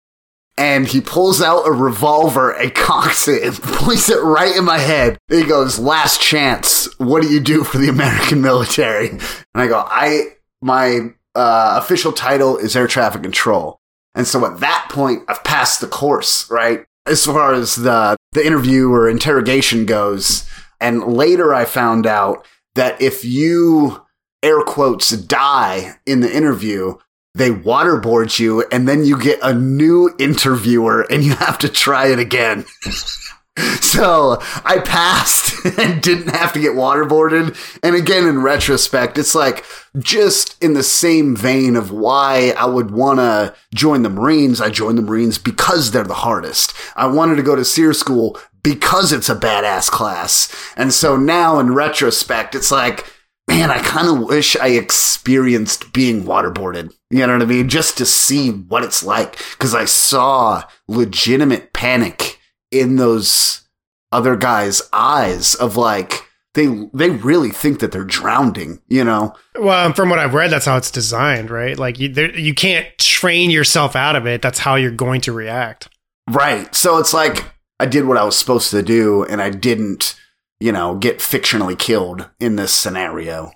And he pulls out a revolver and cocks it and points it right in my head. He goes, Last chance. What do you do for the American military? And I go, I, my uh, official title is air traffic control. And so at that point, I've passed the course, right? As far as the, the interview or interrogation goes. And later I found out that if you, air quotes, die in the interview, they waterboard you and then you get a new interviewer and you have to try it again. so I passed and didn't have to get waterboarded. And again, in retrospect, it's like just in the same vein of why I would want to join the Marines. I joined the Marines because they're the hardest. I wanted to go to SERE school because it's a badass class. And so now in retrospect, it's like, man, I kind of wish I experienced being waterboarded. You know what I mean? Just to see what it's like. Cause I saw legitimate panic in those other guys' eyes of like, they, they really think that they're drowning, you know? Well, from what I've read, that's how it's designed, right? Like you, there, you can't train yourself out of it. That's how you're going to react. Right. So it's like I did what I was supposed to do and I didn't, you know, get fictionally killed in this scenario.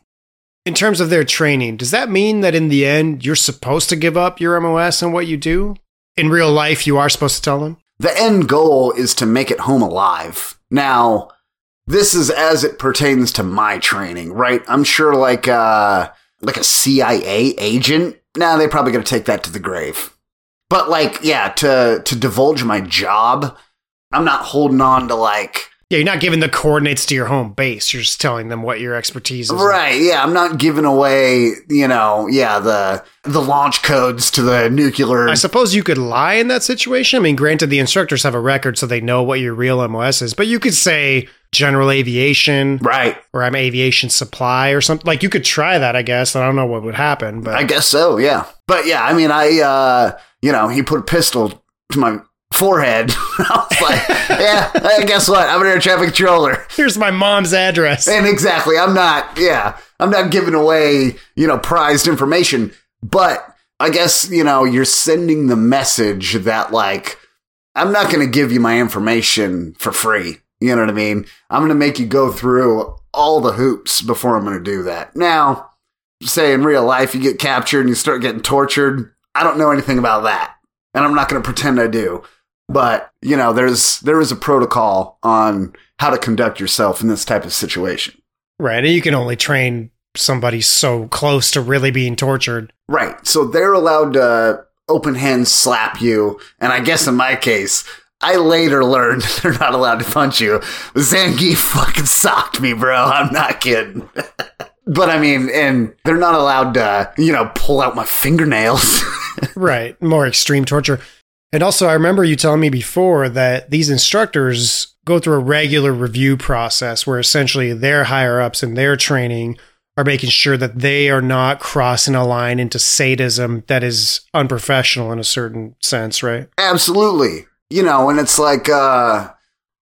In terms of their training, does that mean that in the end you're supposed to give up your MOS and what you do? In real life, you are supposed to tell them? The end goal is to make it home alive. Now, this is as it pertains to my training, right? I'm sure like uh like a CIA agent, now nah, they probably gonna take that to the grave. But like, yeah, to to divulge my job, I'm not holding on to like Yeah, you're not giving the coordinates to your home base. You're just telling them what your expertise is. Right, yeah, I'm not giving away, you know, yeah, the the launch codes to the nuclear I suppose you could lie in that situation. I mean, granted, the instructors have a record so they know what your real MOS is, but you could say general aviation, Right. or I'm aviation supply or something. Like you could try that, I guess. I don't know what would happen, but I guess so, yeah. But yeah, I mean, I, uh, you know, he put a pistol to my forehead. I was like, yeah, guess what? I'm an air traffic controller. here's my mom's address. And exactly, I'm not, yeah, I'm not giving away, you know, prized information. But I guess, you know, you're sending the message that, like, I'm not going to give you my information for free. You know what I mean? I'm going to make you go through all the hoops before I'm going to do that. Now, say in real life, you get captured and you start getting tortured. I don't know anything about that. And I'm not going to pretend I do. But, you know, there's, there is a protocol on how to conduct yourself in this type of situation. right. And you can only train somebody so close to really being tortured. Right. So they're allowed to open hand slap you. And I guess in my case, I later learned they're not allowed to punch you. Zangief fucking socked me, bro. I'm not kidding. but I mean, and they're not allowed to, you know, pull out my fingernails. right. More extreme torture. And also, I remember you telling me before that these instructors go through a regular review process where essentially their higher ups and their training are making sure that they are not crossing a line into sadism that is unprofessional in a certain sense, right? Absolutely. You know, and it's like, uh,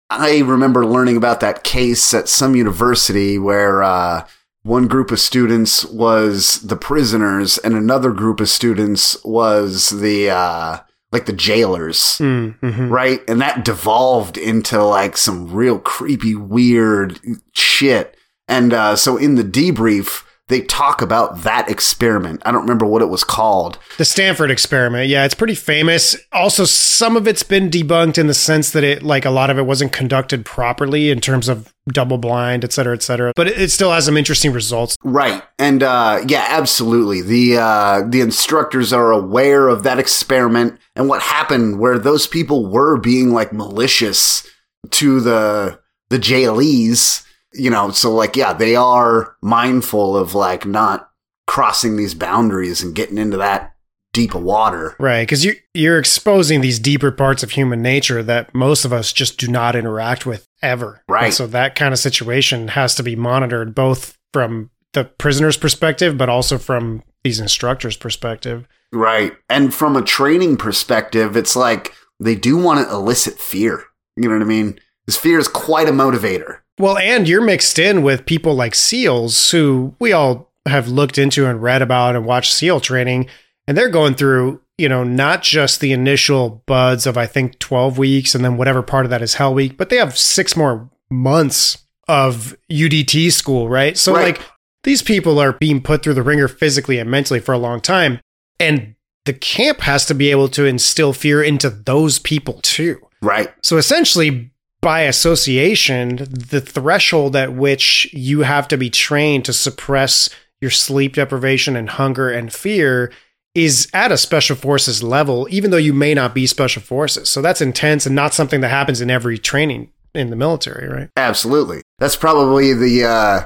I remember learning about that case at some university where, uh, one group of students was the prisoners and another group of students was the, uh, like the jailers. Mm-hmm. right? And that devolved into like some real creepy, weird shit. And uh, so in the debrief, they talk about that experiment. I don't remember what it was called. The Stanford experiment. Yeah, it's pretty famous. Also, some of it's been debunked in the sense that it, like, a lot of it wasn't conducted properly in terms of double blind, et cetera, et cetera. But it, still has some interesting results. Right. And uh, yeah, absolutely. The uh, the instructors are aware of that experiment and what happened where those people were being like malicious to the the jailees you know, so like, yeah, they are mindful of like not crossing these boundaries and getting into that deep of water. Right. Cause you, you're exposing these deeper parts of human nature that most of us just do not interact with ever. Right. And so that kind of situation has to be monitored both from the prisoner's perspective, but also from these instructors' perspective. Right. And from a training perspective, it's like they do want to elicit fear. You know what I mean? This fear is quite a motivator. Well, and you're mixed in with people like SEALs who we all have looked into and read about and watched SEAL training, and they're going through, you know, not just the initial BUD/S of I think 12 weeks and then whatever part of that is Hell Week, but they have six more months of UDT school, right? So Right. like these people are being put through the wringer physically and mentally for a long time, and the camp has to be able to instill fear into those people too. Right. So essentially, by association, the threshold at which you have to be trained to suppress your sleep deprivation and hunger and fear is at a special forces level, even though you may not be special forces. So that's intense and not something that happens in every training in the military, right? Absolutely. That's probably the uh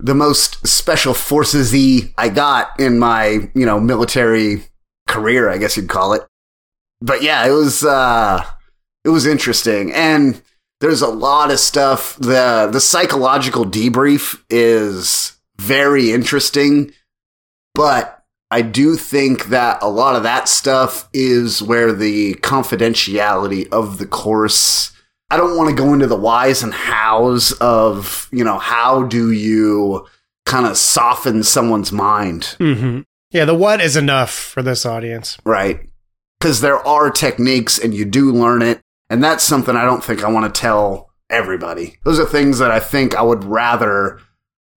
the most special forces y I got in my, you know, military career, I guess you'd call it. But yeah, it was uh it was interesting. And there's a lot of stuff. The the psychological debrief is very interesting, but I do think that a lot of that stuff is where the confidentiality of the course I don't want to go into the whys and hows of, you know, how do you kind of soften someone's mind, Mm-hmm. Yeah, the what is enough for this audience. right? Because there are techniques and you do learn it. And that's something I don't think I want to tell everybody. Those are things that I think I would rather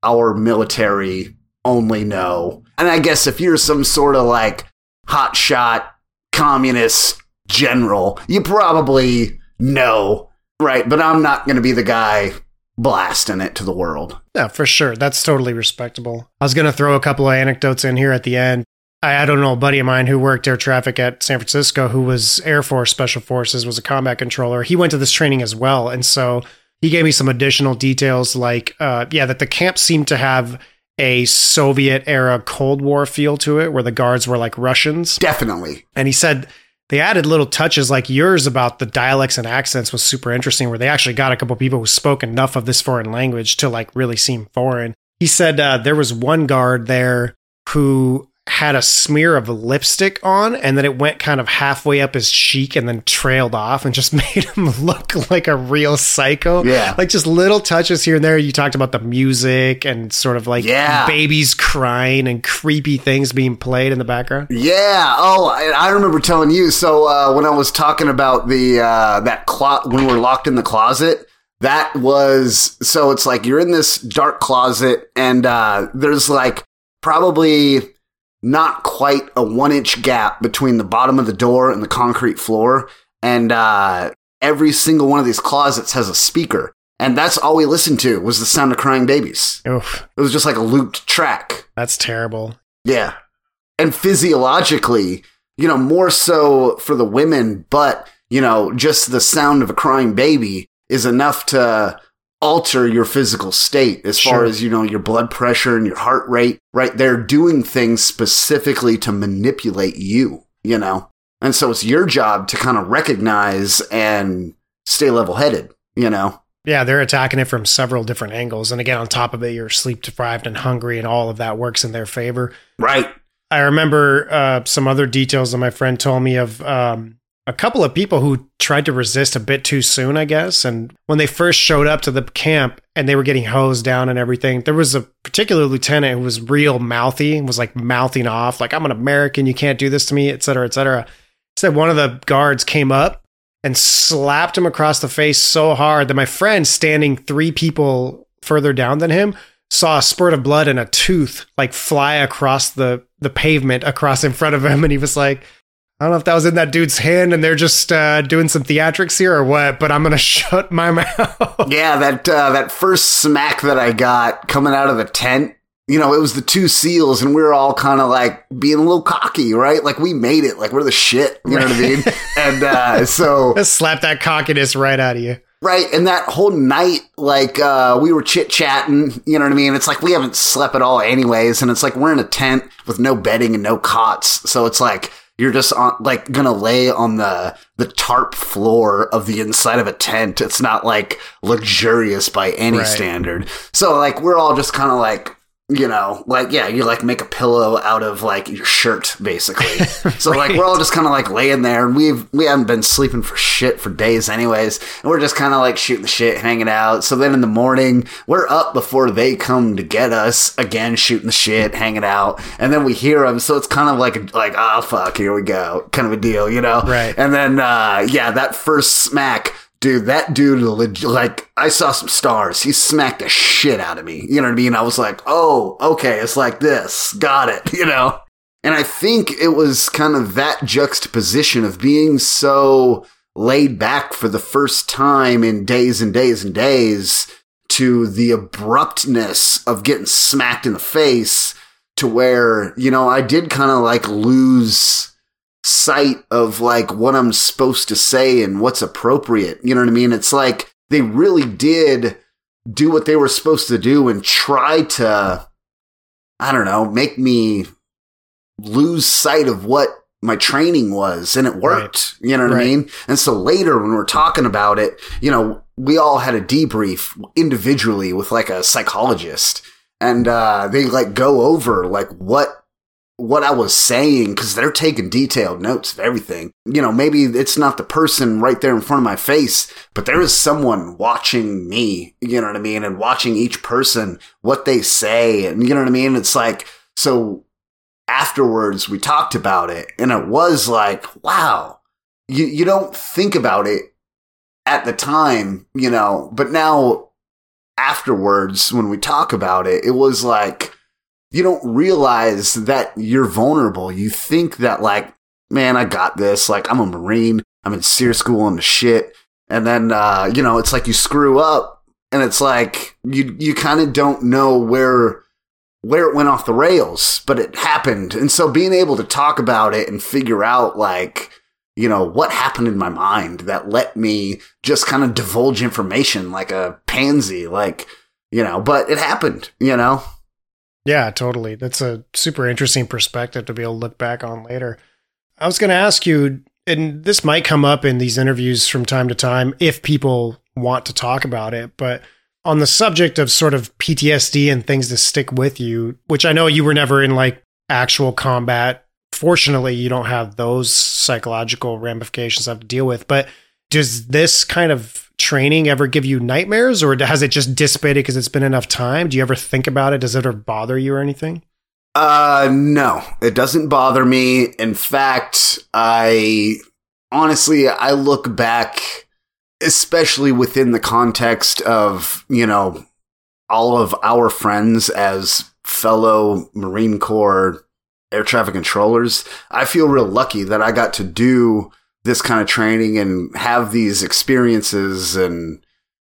our military only know. And I guess if you're some sort of like hotshot communist general, you probably know, right? But I'm not going to be the guy blasting it to the world. Yeah, for sure. That's totally respectable. I was going to throw a couple of anecdotes in here at the end. I, I don't know, a buddy of mine who worked air traffic at San Francisco, who was Air Force Special Forces, was a combat controller. He went to this training as well. And so he gave me some additional details like, uh, yeah, that the camp seemed to have a Soviet era Cold War feel to it, where the guards were like Russians. Definitely. And he said they added little touches like yours about the dialects and accents was super interesting, where they actually got a couple people who spoke enough of this foreign language to like really seem foreign. He said uh, there was one guard there who had a smear of lipstick on and then it went kind of halfway up his cheek and then trailed off and just made him look like a real psycho. Yeah. Like just little touches here and there. You talked about the music and sort of like Yeah. babies crying and creepy things being played in the background. Yeah. Oh, I, I remember telling you. So uh, when I was talking about the uh, that clo- when we were locked in the closet, that was so. It's like you're in this dark closet, and uh, there's like probably not quite a one inch gap between the bottom of the door and the concrete floor, and uh, every single one of these closets has a speaker. And that's all we listened to was the sound of crying babies. Oof, It was just like a looped track. that's terrible. Yeah. And physiologically, you know, more so for the women, but, you know, just the sound of a crying baby is enough to alter your physical state as far as, you know, your blood pressure and your heart rate, right? They're doing things specifically to manipulate you, you know? And so it's your job to kind of recognize and stay level headed, you know? Yeah, they're attacking it from several different angles. And again, on top of it, you're sleep deprived and hungry, and all of that works in their favor. Right. I remember uh, some other details that my friend told me of um, a couple of people who tried to resist a bit too soon, I guess. And when they first showed up to the camp and they were getting hosed down and everything, there was a particular lieutenant who was real mouthy and was like mouthing off, like, I'm an American, you can't do this to me, et cetera, et cetera. Said one of the guards came up and slapped him across the face so hard that my friend, standing three people further down than him saw a spurt of blood and a tooth like fly across the the pavement across in front of him and he was like I don't know if that was in that dude's hand and they're just uh, doing some theatrics here or what, but I'm gonna shut my mouth. Yeah, that uh, that first smack that I got coming out of the tent, you know, it was the two seals, and we were all kind of like being a little cocky, right? Like we made it, like we're the shit, you know what I mean? And uh, so Just slap that cockiness right out of you. Right, and that whole night, like uh, we were chit chatting, you know what I mean? It's like we haven't slept at all, anyways, and it's like we're in a tent with no bedding and no cots, so it's like you're just on, like gonna lay on the the tarp floor of the inside of a tent. It's not like luxurious by any Right. standard. So like we're all just kind of like. You know, like yeah, you like make a pillow out of like your shirt, basically. So like we're all just kind of like laying there, and we've we haven't been sleeping for shit for days, anyways. And we're just kind of like shooting the shit, hanging out. So then in the morning, we're up before they come to get us again, shooting the shit, hanging out, and then we hear them. So it's kind of like like oh fuck, here we go, kind of a deal, you know? Right. And then uh yeah, that first smack. Dude, that dude, leg- like, I saw some stars. He smacked the shit out of me. You know what I mean? I was like, oh, okay, it's like this. Got it, you know? And I think it was kind of that juxtaposition of being so laid back for the first time in days and days and days to the abruptness of getting smacked in the face to where, you know, I did kind of like lose sight of like what I'm supposed to say and what's appropriate. You know what I mean? It's like they really did do what they were supposed to do and try to, I don't know, make me lose sight of what my training was and it worked. You know what I mean? And so later when we're talking about it, you know, we all had a debrief individually with like a psychologist and uh they like go over like what what I was saying because they're taking detailed notes of everything. You know, maybe it's not the person right there in front of my face, but there is someone watching me, you know what I mean? And watching each person, what they say. And you know what I mean? It's like, so afterwards we talked about it and it was like, wow, you, you don't think about it at the time, you know, but now afterwards when we talk about it, it was like, you don't realize that you're vulnerable. You think that like, man, I got this. Like I'm a Marine. I'm in SERE school and the shit. And then, uh, you know, it's like you screw up and it's like you, you kind of don't know where, where it went off the rails, but it happened. And so being able to talk about it and figure out like, you know, what happened in my mind that let me just kind of divulge information like a pansy, like, you know, but it happened, you know? Yeah, totally. That's a super interesting perspective to be able to look back on later. I was going to ask you, and this might come up in these interviews from time to time if people want to talk about it, but on the subject of sort of PTSD and things to stick with you, which I know you were never in like actual combat. Fortunately, you don't have those psychological ramifications to have to deal with, but does this kind of training ever give you nightmares or has it just dissipated because it's been enough time? Do you ever think about it? Does it ever bother you or anything? Uh, no, it doesn't bother me. In fact, I honestly, I look back, especially within the context of, you know, all of our friends as fellow Marine Corps air traffic controllers. I feel real lucky that I got to do this kind of training and have these experiences and,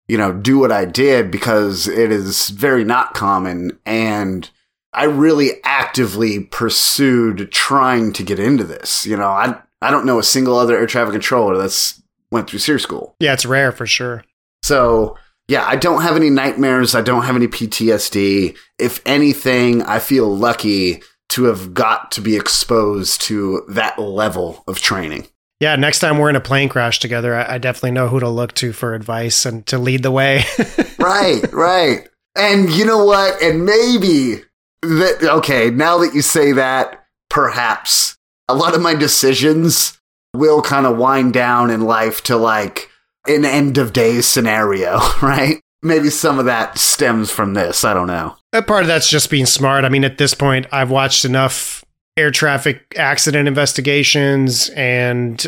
you know, do what I did because it is very not common. And I really actively pursued trying to get into this. You know, I, I don't know a single other air traffic controller that's went through SERE school. Yeah, it's rare for sure. So yeah, I don't have any nightmares. I don't have any PTSD. If anything, I feel lucky to have got to be exposed to that level of training. Yeah, next time we're in a plane crash together, I, I definitely know who to look to for advice and to lead the way. right, right. And you know what? And maybe that, okay, now that you say that, perhaps a lot of my decisions will kind of wind down in life to like an end of days scenario, right? Maybe some of that stems from this. I don't know. A part of that's just being smart. I mean, at this point, I've watched enough air traffic accident investigations and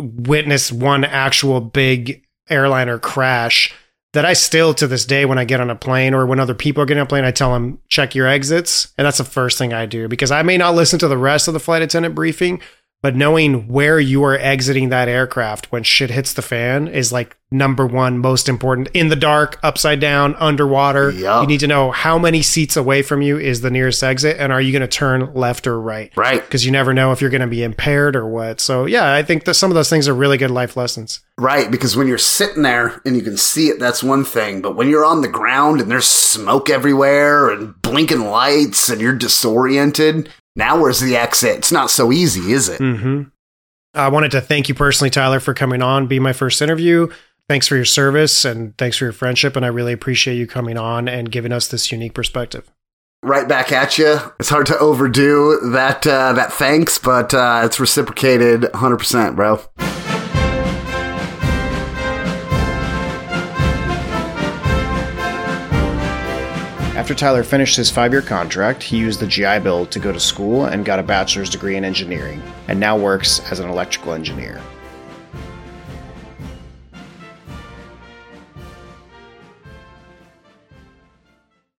witnessed one actual big airliner crash that I still to this day when I get on a plane or when other people are getting on a plane, I tell them check your exits, and that's the first thing I do because I may not listen to the rest of the flight attendant briefing, but knowing where you are exiting that aircraft when shit hits the fan is like number one most important. In the dark, upside down, underwater. Yup. You need to know how many seats away from you is the nearest exit, and are you going to turn left or right? Right. Because you never know if you're going to be impaired or what. So yeah, I think that some of those things are really good life lessons. Right, because when you're sitting there and you can see it, that's one thing. But when you're on the ground and there's smoke everywhere and blinking lights and you're disoriented, now where's the exit? It's not so easy, is it? hmm I wanted to thank you personally, Tyler, for coming on, be my first interview. Thanks for your service and thanks for your friendship. And I really appreciate you coming on and giving us this unique perspective. Right back at you. It's hard to overdo that uh, that thanks, but uh, it's reciprocated 100%, bro. After Tyler finished his five year contract, he used the GI Bill to go to school and got a bachelor's degree in engineering, and now works as an electrical engineer.